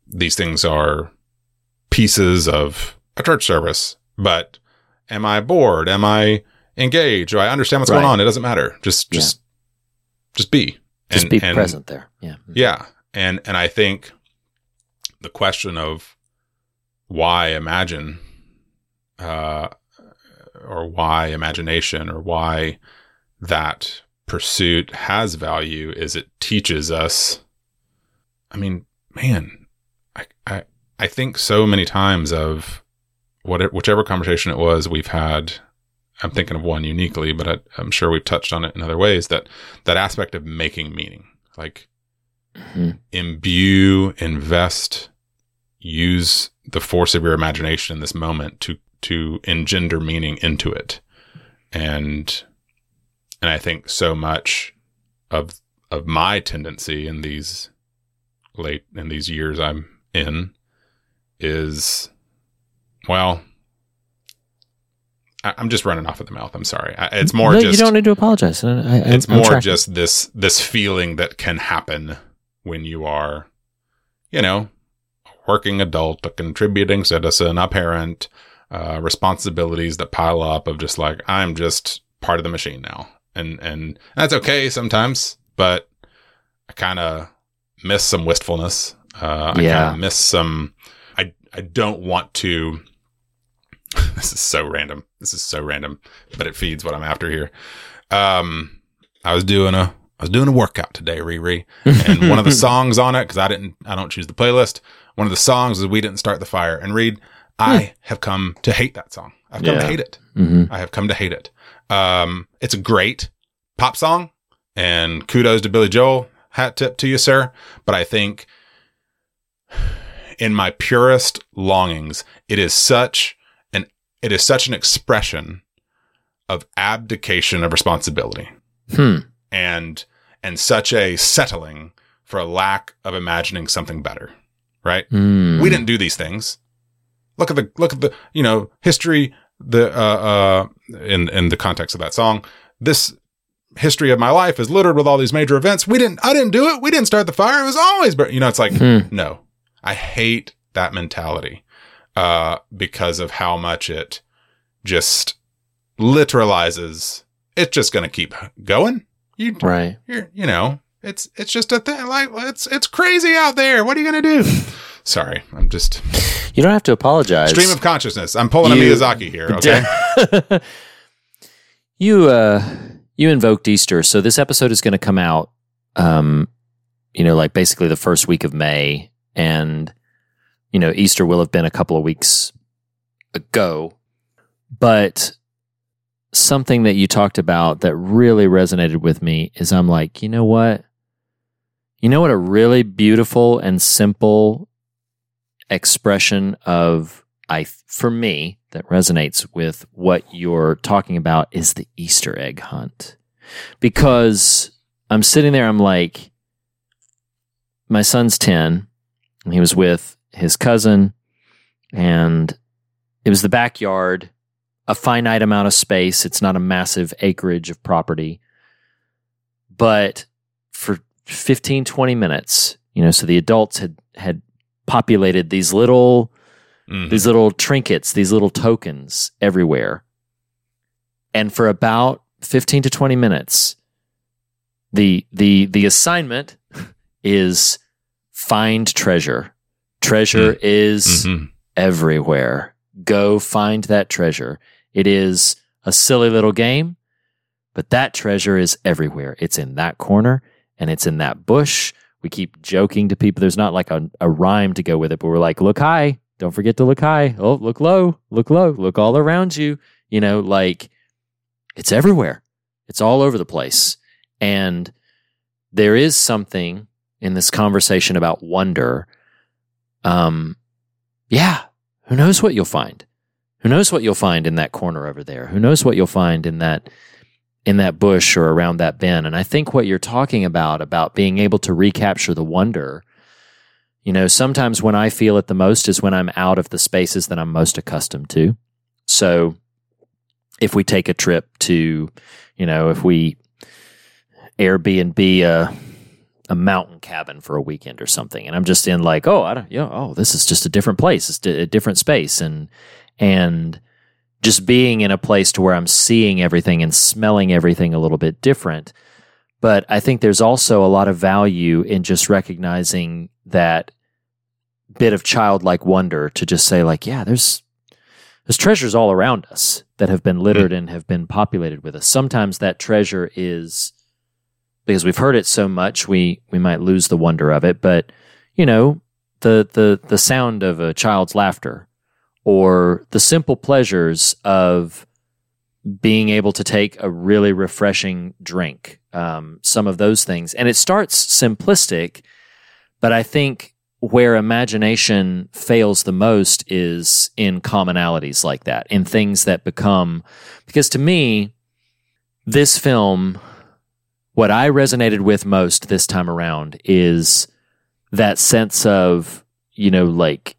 these things are pieces of a church service but am i bored? Am i engaged? Do i understand what's going on? It doesn't matter. Just Yeah. just just be. Just And- be and- present there. Yeah. Yeah. And and I think the question of why imagine uh or why imagination or why that pursuit has value is it teaches us I mean, man, I I I think so many times of what whichever conversation it was we've had I'm thinking of one uniquely, but I, I'm sure we've touched on it in other ways that that aspect of making meaning, like mm-hmm. imbue, invest, use the force of your imagination in this moment to to engender meaning into it. And and I think so much of of my tendency in these late in these years I'm in is well I, I'm just running off at the mouth. I'm sorry. I, it's more no, just you don't need to apologize. I, I, it's I'm more just this this feeling that can happen when you are you know a working adult a contributing citizen a parent uh, responsibilities that pile up of just like i'm just part of the machine now and and that's okay sometimes but i kind of miss some wistfulness uh, i Yeah. kind of miss some i i don't want to this is so random. This is so random but it feeds what i'm after here. Um i was doing a i was doing a workout today riri and one of the songs on it because i didn't i don't choose the playlist. One of the songs is we didn't start the fire. And Reed i have come to hate that song. I've come to hate it. Mhm. i have come to hate it. Um it's a great pop song and kudos to billy joel. Hat tip to you sir. But i think in my purest longings it is such it is such an expression of abdication of responsibility. Hmm. and and such a settling for a lack of imagining something better right? Mm. we didn't do these things. Look at the look at the you know history the uh uh in in the context of that song. This history of my life is littered with all these major events. We didn't i didn't do it. We didn't start the fire. It was always bur-" you know it's like Hmm. no. I hate that mentality uh because of how much it just literalizes it's just gonna keep going you Right. you're, you know, it's it's just a thing. Like it's it's crazy out there. What are you gonna do? Sorry, I'm just You don't have to apologize. stream of consciousness. I'm pulling You- a Miyazaki here. Okay, you uh you invoked Easter, so this episode is going to come out um you know like basically the first week of May and you know Easter will have been a couple of weeks ago. But something that you talked about that really resonated with me is I'm like, you know what? You know what a really beautiful and simple expression of I for me that resonates with what you're talking about is the Easter egg hunt. Because I'm sitting there I'm like my son's 10 and he was with his cousin and it was the backyard a finite amount of space it's not a massive acreage of property but for 15 20 minutes you know so the adults had had populated these little Mhm. these little trinkets, these little tokens everywhere. And for about 15 to 20 minutes, the the the assignment is find treasure. Treasure is Mhm. everywhere. Go find that treasure. It is a silly little game, but that treasure is everywhere. It's in that corner and it's in that bush. We keep joking to people. There's not like a, a rhyme to go with it, but we're like, look high. Don't forget to look high. Oh, look low. Look low. Look all around you. You know, like it's everywhere. It's all over the place. And there is something in this conversation about wonder. Um, yeah, who knows what you'll find? Who knows what you'll find in that corner over there? Who knows what you'll find in that in that bush or around that bend? And I think what you're talking about about being able to recapture the wonder, you know, sometimes when I feel it the most is when I'm out of the spaces that I'm most accustomed to. So if we take a trip to, you know, if we Airbnb a a mountain cabin for a weekend or something, and I'm just in like, oh, I don't, you know, oh, this is just a different place, it's a different space, and and just being in a place to where I'm seeing everything and smelling everything a little bit different. But I think there's also a lot of value in just recognizing that bit of childlike wonder to just say, like, yeah, there's there's treasures all around us that have been hmm. littered and have been populated with us. Sometimes that treasure is because we've heard it so much, we we might lose the wonder of it. But you know, the the the sound of a child's laughter, or the simple pleasures of being able to take a really refreshing drink, um, some of those things, and it starts simplistic, but I think where imagination fails the most is in commonalities like that, in things that become, because to me, this film, what I resonated with most this time around is that sense of, you know, like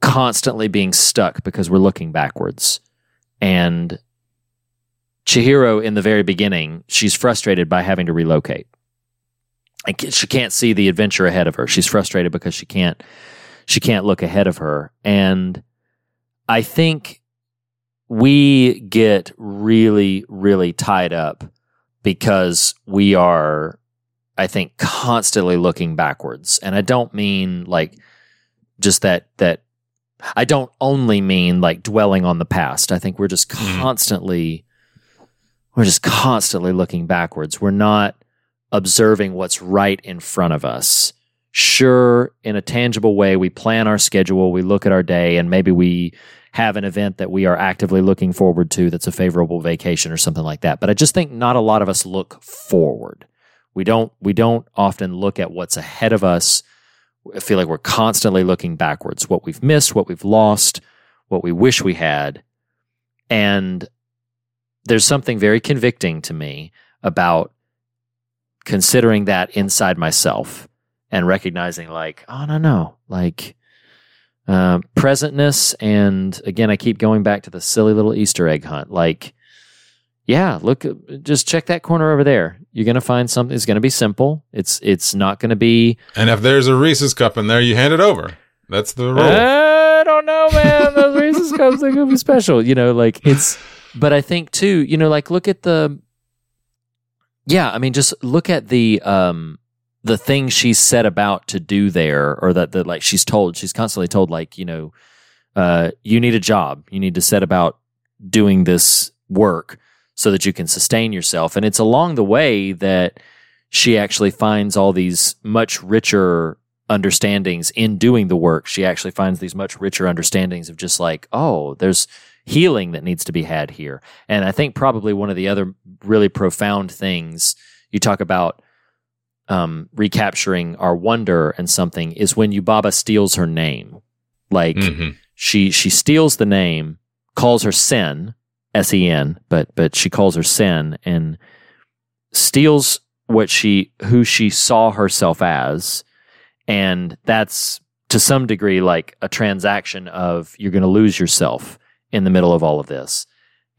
constantly being stuck because we're looking backwards. And Chihiro, in the very beginning, she's frustrated by having to relocate. She can't see the adventure ahead of her. She's frustrated because she can't she can't look ahead of her. And I think we get really, really tied up because we are, I think, constantly looking backwards. And I don't mean like just that that I don't only mean like dwelling on the past. I think we're just mm-hmm. constantly we're just constantly looking backwards. We're not observing what's right in front of us. Sure, in a tangible way, we plan our schedule, we look at our day, and maybe we have an event that we are actively looking forward to that's a favorable vacation or something like that. But I just think not a lot of us look forward. We don't we don't often look at what's ahead of us. I feel like we're constantly looking backwards, what we've missed, what we've lost, what we wish we had. And there's something very convicting to me about considering that inside myself and recognizing like oh no no like uh, presentness and again i keep going back to the silly little easter egg hunt like yeah look just check that corner over there you're gonna find something it's gonna be simple it's it's not gonna be And if there's a Reese's cup in there, you hand it over. That's the rule. I don't know, man. Those Reese's cups they're gonna be special. You know, like it's. But I think too, you know, like look at the. Yeah, I mean, just look at the um the thing she's set about to do there, or that that like she's told. She's constantly told, like you know, uh, you need a job. You need to set about doing this work so that you can sustain yourself. And it's along the way that she actually finds all these much richer understandings in doing the work. She actually finds these much richer understandings of just like, oh, there's healing that needs to be had here. And I think probably one of the other really profound things you talk about um, recapturing our wonder and something is when Yubaba steals her name. Like Mhm. she she steals the name, calls her Sen, S E N, but but she calls her Sen and steals what she who she saw herself as and that's to some degree like a transaction of you're going to lose yourself in the middle of all of this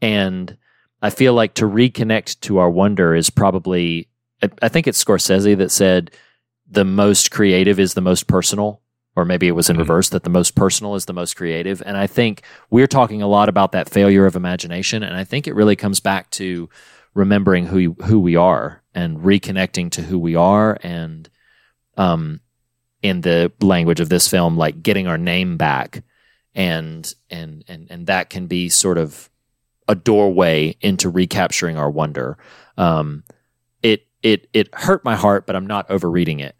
and i feel like to reconnect to our wonder is probably I- i think it's scorsese that said the most creative is the most personal or maybe it was in reverse that the most personal is the most creative. And i think we're talking a lot about that failure of imagination and i think it really comes back to remembering who who we are and reconnecting to who we are and um in the language of this film like getting our name back and and and and that can be sort of a doorway into recapturing our wonder. Um it it hurt my heart but i'm not overreading it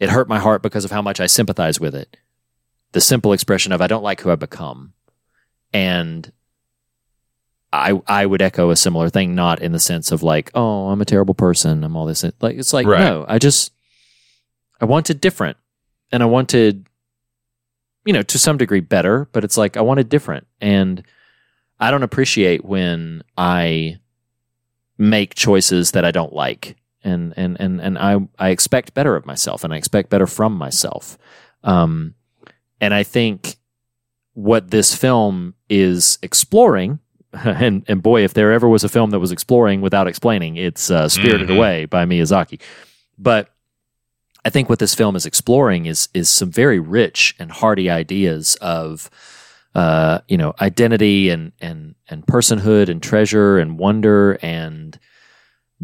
it hurt my heart because of how much i sympathize with it the simple expression of i don't like who i've become and I I would echo a similar thing, not in the sense of like, oh, I'm a terrible person. I'm all this. Like it's like Right. no, I just I wanted different, and I wanted, you know, to some degree better, but it's like I wanted different, and I don't appreciate when I make choices that I don't like, and and and and I I expect better of myself, and I expect better from myself, um, and I think what this film is exploring and and boy, if there ever was a film that was exploring without explaining, it's uh, Spirited Mhm. Away by Miyazaki. But I think what this film is exploring is is some very rich and hearty ideas of uh, you know identity and and and personhood and treasure and wonder and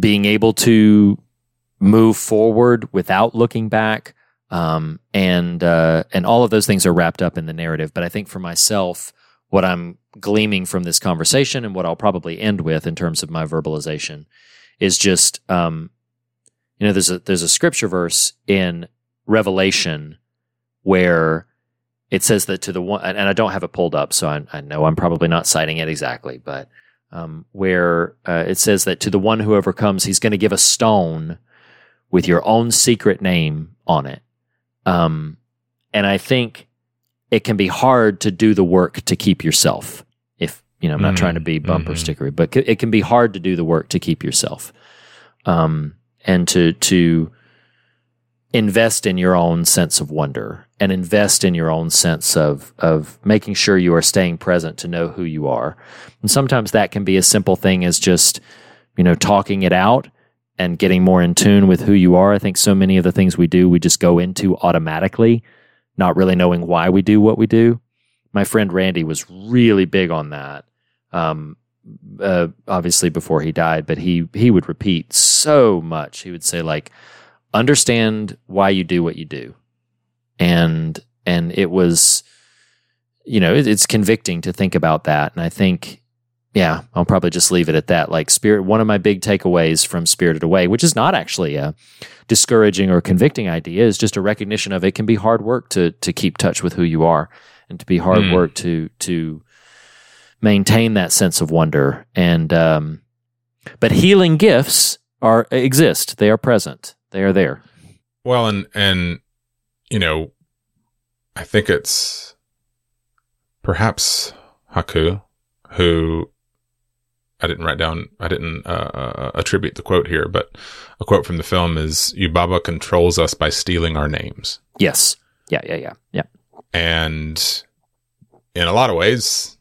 being able to move forward without looking back um, and uh, and all of those things are wrapped up in the narrative. But I think for myself, what I'm gleaming from this conversation and what I'll probably end with in terms of my verbalization is just um, you know there's a there's a scripture verse in Revelation where it says that to the one and I don't have it pulled up, so I, I know I'm probably not citing it exactly, but um, where uh, it says that to the one who overcomes, he's going to give a stone with your own secret name on it. Um, and I think it can be hard to do the work to keep yourself. If you know, I'm not Mm, trying to be bumper mhm. stickery, but c- it can be hard to do the work to keep yourself, um, and to to invest in your own sense of wonder and invest in your own sense of of making sure you are staying present to know who you are. And sometimes that can be a simple thing as just you know talking it out and getting more in tune with who you are. I think so many of the things we do we just go into automatically, not really knowing why we do what we do. My friend Randy was really big on that. Um, uh, obviously before he died, but he he would repeat so much. He would say like, "Understand why you do what you do," and and it was, you know, it, it's convicting to think about that. And I think, yeah, I'll probably just leave it at that. Like spirit, one of my big takeaways from Spirited Away, which is not actually a discouraging or convicting idea, is just a recognition of it can be hard work to to keep touch with who you are, and to be hard Mm. work to to maintain that sense of wonder and um, but healing gifts are exist they are present they are there. Well, and and you know, I think it's perhaps Haku who I didn't write down. I didn't uh, uh, attribute the quote here, but a quote from the film is "Yubaba controls us by stealing our names," yes. Yeah yeah yeah yeah. And in a lot of ways,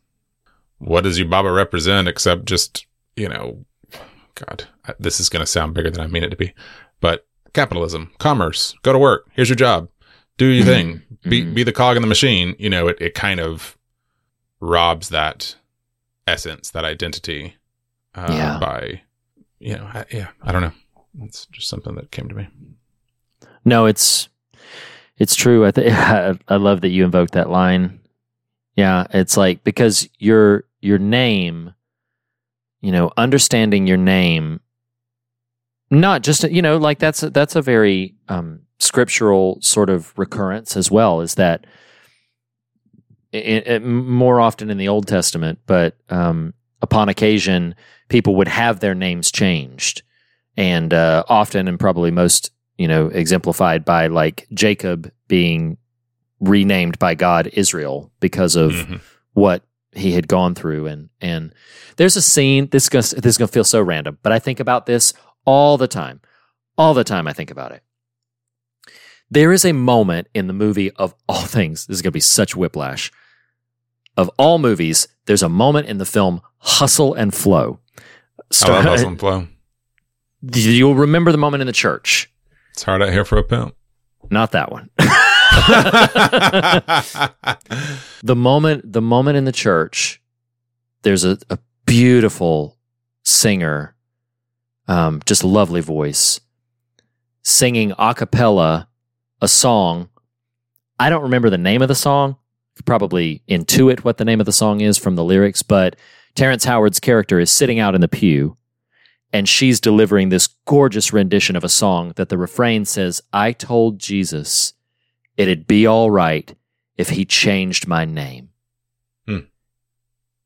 what does Yubaba represent except just you know, God, this is going to sound bigger than I mean it to be, but capitalism, commerce, go to work. Here's your job. Do your thing. Be Mhm. be the cog in the machine. You know, it, it kind of robs that essence, that identity, uh, Yeah. by you know, I, yeah. I don't know. It's just something that came to me. no it's it's true i think i love that you invoked that line yeah it's like because your your name you know understanding your name not just you know like that's a, that's a very um scriptural sort of recurrence as well is that it, it, more often in the old testament but um upon occasion people would have their names changed and uh often and probably most you know exemplified by like jacob being renamed by god israel because of Mhm. what he had gone through and and there's a scene this is gonna, this is going to feel so random but i think about this all the time all the time i think about it. There is a moment in the movie of all things this is going to be such whiplash. Of all movies there's a moment in the film hustle and flow. I love hustle and flow. you'll remember the moment in the church? It's hard out here for a pimp. not that one. The moment the moment in the church there's a, a beautiful singer um, just a lovely voice singing a cappella a song i don't remember the name of the song could probably intuit what the name of the song is from the lyrics but terrence howard's character is sitting out in the pew and she's delivering this gorgeous rendition of a song that the refrain says i told jesus it'd be all right if he changed my name. Hmm.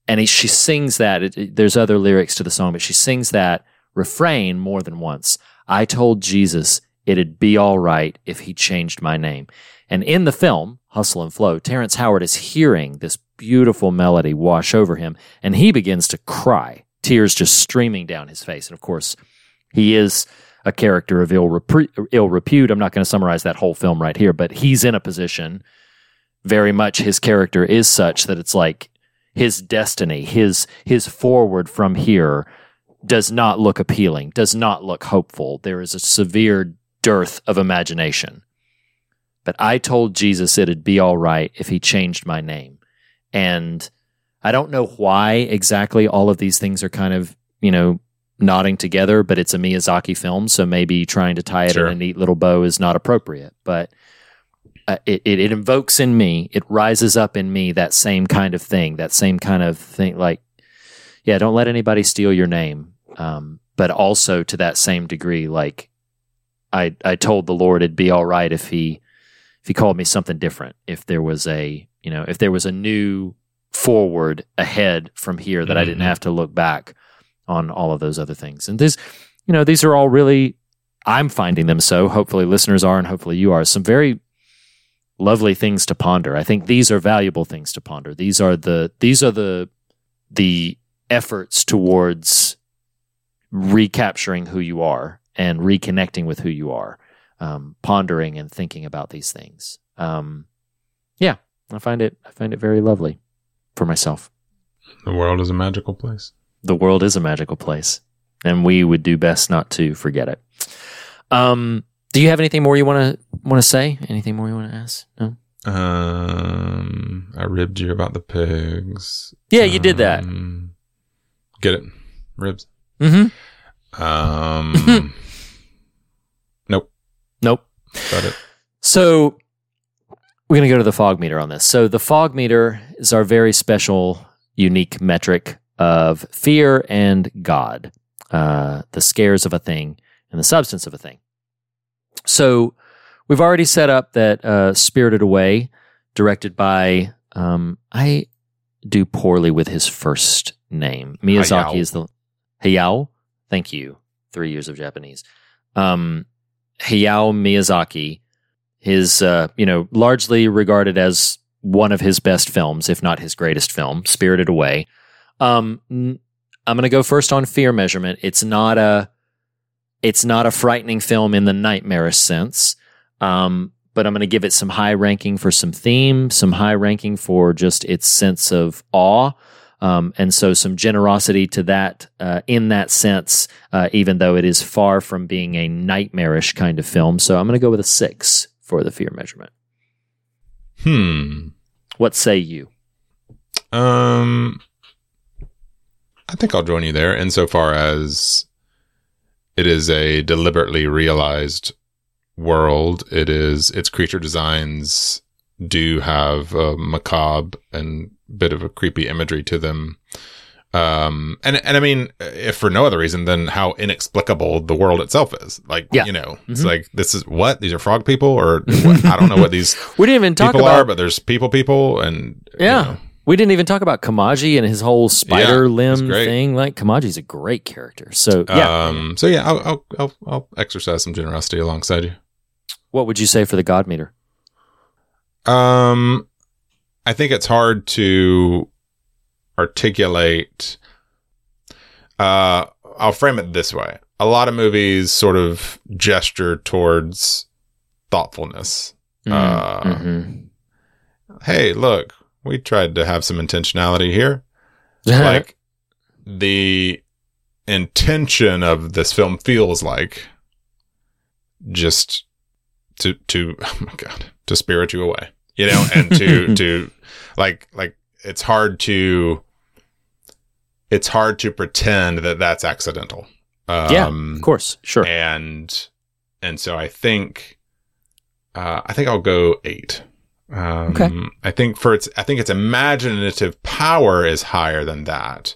And he, she sings that. It, it- there's other lyrics to the song, but she sings that refrain more than once. I told Jesus it'd be all right if he changed my name. And in the film, Hustle and Flow, Terrence Howard is hearing this beautiful melody wash over him, and he begins to cry, tears just streaming down his face. And of course, he is a character of ill, repre- ill repute. I'm not going to summarize that whole film right here, but he's in a position very much his character is such that it's like his destiny, his his forward from here does not look appealing, does not look hopeful. There is a severe dearth of imagination. But I told Jesus it'd be all right if he changed my name. And I don't know why exactly all of these things are kind of, you know, nodding together, but it's a Miyazaki film, so maybe trying to tie it Sure. in a neat little bow is not appropriate. But uh, it, it, it invokes in me, it rises up in me that same kind of thing, that same kind of thing. Like, yeah, don't let anybody steal your name. Um, but also to that same degree, like I, I told the Lord it'd be all right if he, if he called me something different, if there was a, you know, if there was a new forward ahead from here that I didn't Mhm. have to look back on all of those other things. And this, you know, these are all really, I'm finding them so. Hopefully, listeners are, and hopefully you are. Some very lovely things to ponder. I think these are valuable things to ponder. These are the these are the the efforts towards recapturing who you are and reconnecting with who you are, um, pondering and thinking about these things. Um, yeah, I find it I find it very lovely for myself. The world is a magical place. The world is a magical place, and we would do best not to forget it. Um, do you have anything more you want to want to say? Anything more you want to ask? No. Um, I ribbed you about the pigs. Yeah, you did that. Um, Get it? Ribs. Mm-hmm. Um, nope. Nope. Got it. So we're going to go to the fog meter on this. So the fog meter is our very special, unique metric of fear and God, uh, the scares of a thing and the substance of a thing. So we've already set up that uh, Spirited Away, directed by, um, I do poorly with his first name. Miyazaki Hayao. is the Hayao. Thank you. Three years of Japanese. Um, Hayao Miyazaki, his uh, you know largely regarded as one of his best films, if not his greatest film, Spirited Away. Um, I'm going to go first on fear measurement. It's not a it's not a frightening film in the nightmarish sense. Um, but I'm going to give it some high ranking for some theme, some high ranking for just its sense of awe. Um, and so some generosity to that uh, in that sense, uh, even though it is far from being a nightmarish kind of film. So I'm going to go with a six for the fear measurement. Hmm. What say you? Um, I think I'll join you there insofar as it is a deliberately realized world. It is its creature designs do have a macabre and bit of a creepy imagery to them. Um, and and I mean, if for no other reason than how inexplicable the world itself is. Like, Yeah. you know, it's Mhm. like this is what these are frog people, or what? I don't know what these We didn't even talk people about are, but there's people, people, and you Yeah. know. We didn't even talk about Kamaji and his whole spider Yeah, limb thing. Like Kamaji's a great character. So yeah, Um, so yeah, I'll, I'll I'll I'll exercise some generosity alongside you. what would you say for the God meter? Um, I think it's hard to articulate. Uh, I'll frame it this way: a lot of movies sort of gesture towards thoughtfulness. Uh, Mhm. Hey, look, we tried to have some intentionality here. Mm-hmm. like the intention of this film feels like just to to oh my god to spirit you away you know and to to like like it's hard to it's hard to pretend that that's accidental um yeah, of course, sure. and and so I think uh, I think I'll go eight. Um, Okay. I think for its I think its imaginative power is higher than that,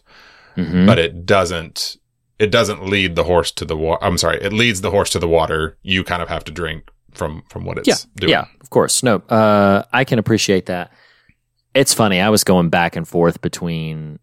Mhm. but it doesn't it doesn't lead the horse to the water. I'm sorry, it leads the horse to the water. You kind of have to drink from from what it's yeah, doing. yeah, of course. No, uh, I can appreciate that. It's funny. I was going back and forth between.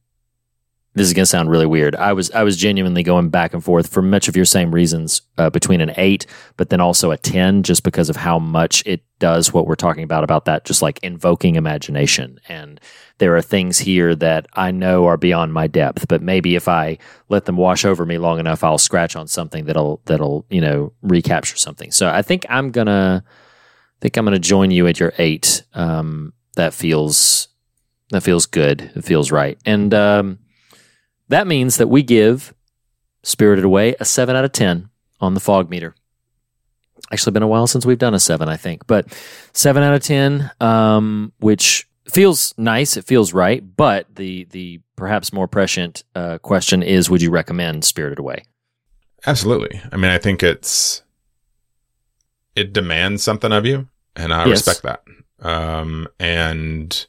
This is going to sound really weird. I was I was genuinely going back and forth for much of your same reasons uh, between an eight, but then also a ten, just because of how much it does what we're talking about about that, just like invoking imagination. And there are things here that I know are beyond my depth, but maybe if I let them wash over me long enough, I'll scratch on something that'll that'll you know recapture something. So I think I'm gonna think I'm to join you at your eight. Um, that feels that feels good. It feels right, and um, that means that we give Spirited Away a seven out of ten on the fog meter. Actually, been a while since we've done a seven, I think, but seven out of ten, um, which feels nice. It feels right, but the the perhaps more prescient uh, question is: Would you recommend Spirited Away? Absolutely. I mean, I think it's it demands something of you, and I Yes. respect that. Um, and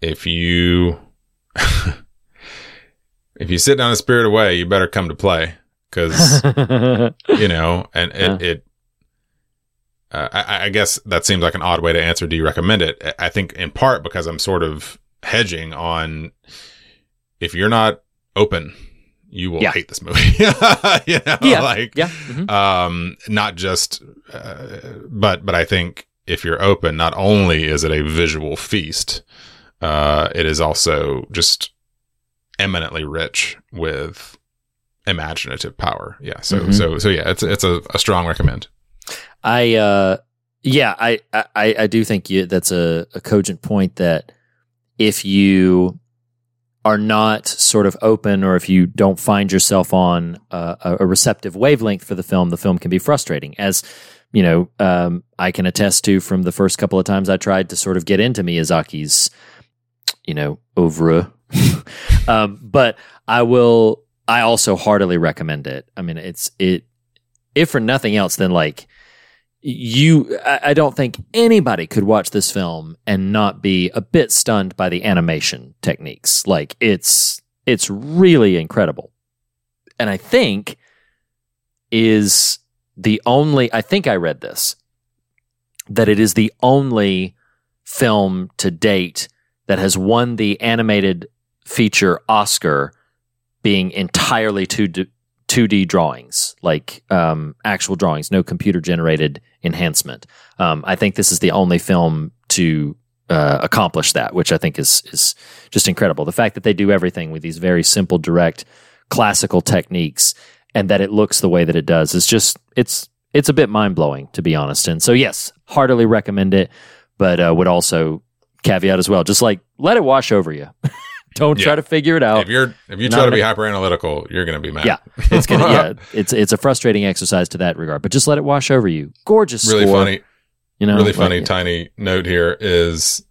if you if you sit down and spirit away, you better come to play because you know, and it. it uh, I, I guess that seems like an odd way to answer. Do you recommend it? I- think in part because I'm sort of hedging on if you're not open, you will Yeah. hate this movie. you know, yeah, like yeah. mhm. um, not just, uh, but but I think if you're open, not only is it a visual feast, uh, it is also just eminently rich with imaginative power. Yeah. So Mhm. so so yeah, it's it's a, a strong recommend. I uh yeah, I I I do think you, that's a, a cogent point that if you are not sort of open or if you don't find yourself on a, a receptive wavelength for the film, the film can be frustrating. As you know, um, I can attest to from the first couple of times I tried to sort of get into Miyazaki's, you know, oeuvre. um, but I will. I also heartily recommend it. I mean, it's it. If for nothing else, then like you I, don't think anybody could watch this film and not be a bit stunned by the animation techniques. Like it's it's really incredible. And i think is the only i think i read this that it is the only film to date that has won the animated feature oscar being entirely 2D, 2D drawings, like um, actual drawings, no computer generated enhancement. Um, I think this is the only film to uh, accomplish that, which I think is is just incredible. The fact that they do everything with these very simple, direct, classical techniques, and that it looks the way that it does is just it's it's a bit mind blowing to be honest. And so, yes, heartily recommend it, but uh, would also caveat as well, just like let it wash over you. Don't Yeah. try to figure it out. if you're if you try to be hyper analytical, you're gonna be mad. Yeah, it's gonna. yeah, it's it's a frustrating exercise to that regard. But just let it wash over you. Gorgeous, really score, funny. You know, really like- funny tiny note here is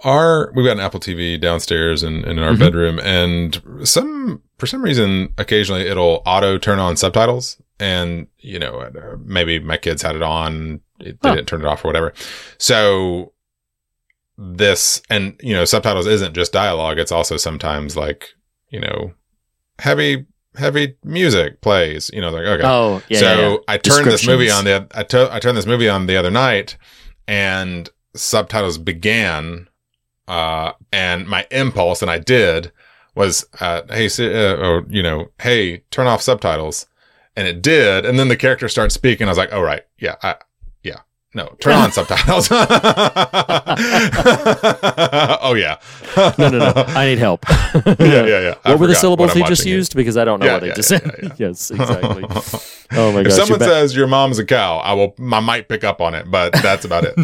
our we've got an Apple TV downstairs in, in our Mhm. bedroom, and some for some reason occasionally it'll auto turn on subtitles, and you know uh, maybe my kids had it on, it, they Huh. didn't turn it off or whatever. So this and you know subtitles isn't just dialogue; it's also sometimes like you know heavy heavy music plays. You know, like okay, Oh, yeah. so yeah, yeah. I turned this movie on the I, to, I turned this movie on the other night, and subtitles began, uh, and my impulse, and I did, was, uh, hey, uh, or you know, hey, turn off subtitles, and it did, and then the character starts speaking. I was like, oh right, yeah, I, no, turn on subtitles. oh yeah, no, no, no. I need help. yeah, yeah, yeah. I What were the syllables he just used? Because I don't know Yeah, what they yeah, just yeah, said. yes, exactly. Oh my if gosh! someone back- says your mom's a cow, I will. I might pick up on it, but that's about it.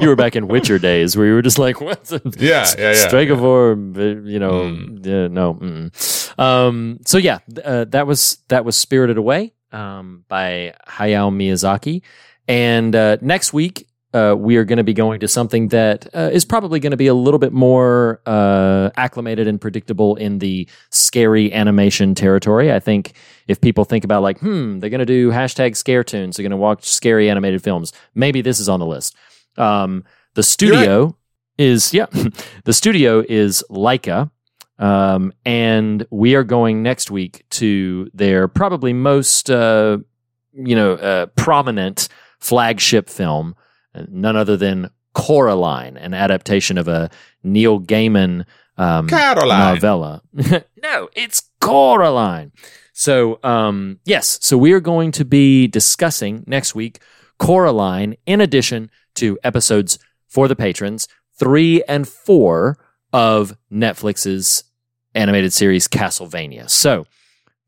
you were back in Witcher days where you were just like, "What's a Yeah, yeah, yeah. Strigivore?" uh, You know, Mm. yeah, no. mm-mm. Um, so yeah, uh, that was that was Spirited Away um, by Hayao Miyazaki, and uh, next week. Uh, we are going to be going to something that uh, is probably going to be a little bit more uh, acclimated and predictable in the scary animation territory. I think if people think about like, hmm, they're going to do hashtag scaretoons, they're going to watch scary animated films. Maybe this is on the list. Um, the studio is yeah, the studio is Laika, um, and we are going next week to their probably most uh, you know uh, prominent flagship film, none other than Coraline, an adaptation of a Neil Gaiman um, Caroline. novella. no, it's Coraline. So, um, yes, so we are going to be discussing next week Coraline in addition to episodes for the patrons, three and four of Netflix's animated series Castlevania. So,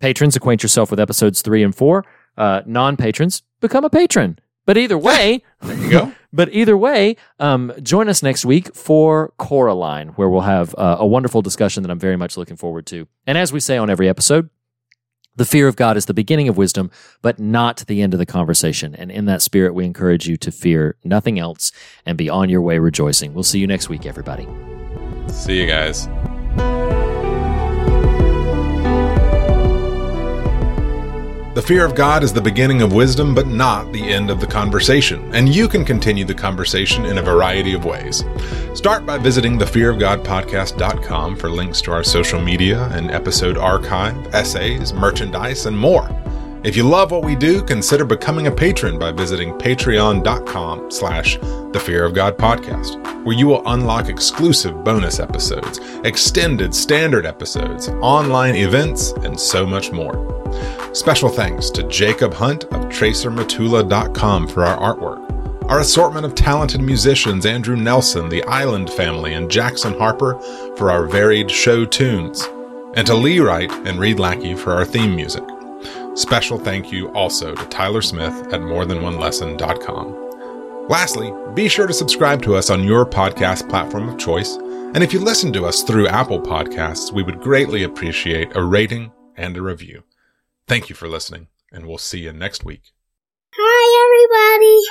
patrons, acquaint yourself with episodes three and four. Uh, Non patrons, become a patron. But either way, there you go. but either way, um, join us next week for Coraline, where we'll have uh, a wonderful discussion that I'm very much looking forward to. And as we say on every episode, the fear of God is the beginning of wisdom, but not the end of the conversation. And in that spirit, we encourage you to fear nothing else and be on your way rejoicing. We'll see you next week, everybody. See you guys. The fear of God is the beginning of wisdom, but not the end of the conversation, and you can continue the conversation in a variety of ways. Start by visiting thefearofgodpodcast.com for links to our social media and episode archive, essays, merchandise, and more. If you love what we do, consider becoming a patron by visiting patreon.com slash the Fear of God podcast, where you will unlock exclusive bonus episodes, extended standard episodes, online events, and so much more. Special thanks to Jacob Hunt of TracerMatula.com for our artwork. Our assortment of talented musicians Andrew Nelson, the Island Family, and Jackson Harper for our varied show tunes. And to Lee Wright and Reed Lackey for our theme music. Special thank you also to Tyler Smith at morethanonelesson.com. Lastly, be sure to subscribe to us on your podcast platform of choice. And if you listen to us through Apple Podcasts, we would greatly appreciate a rating and a review. Thank you for listening, and we'll see you next week. Hi, everybody.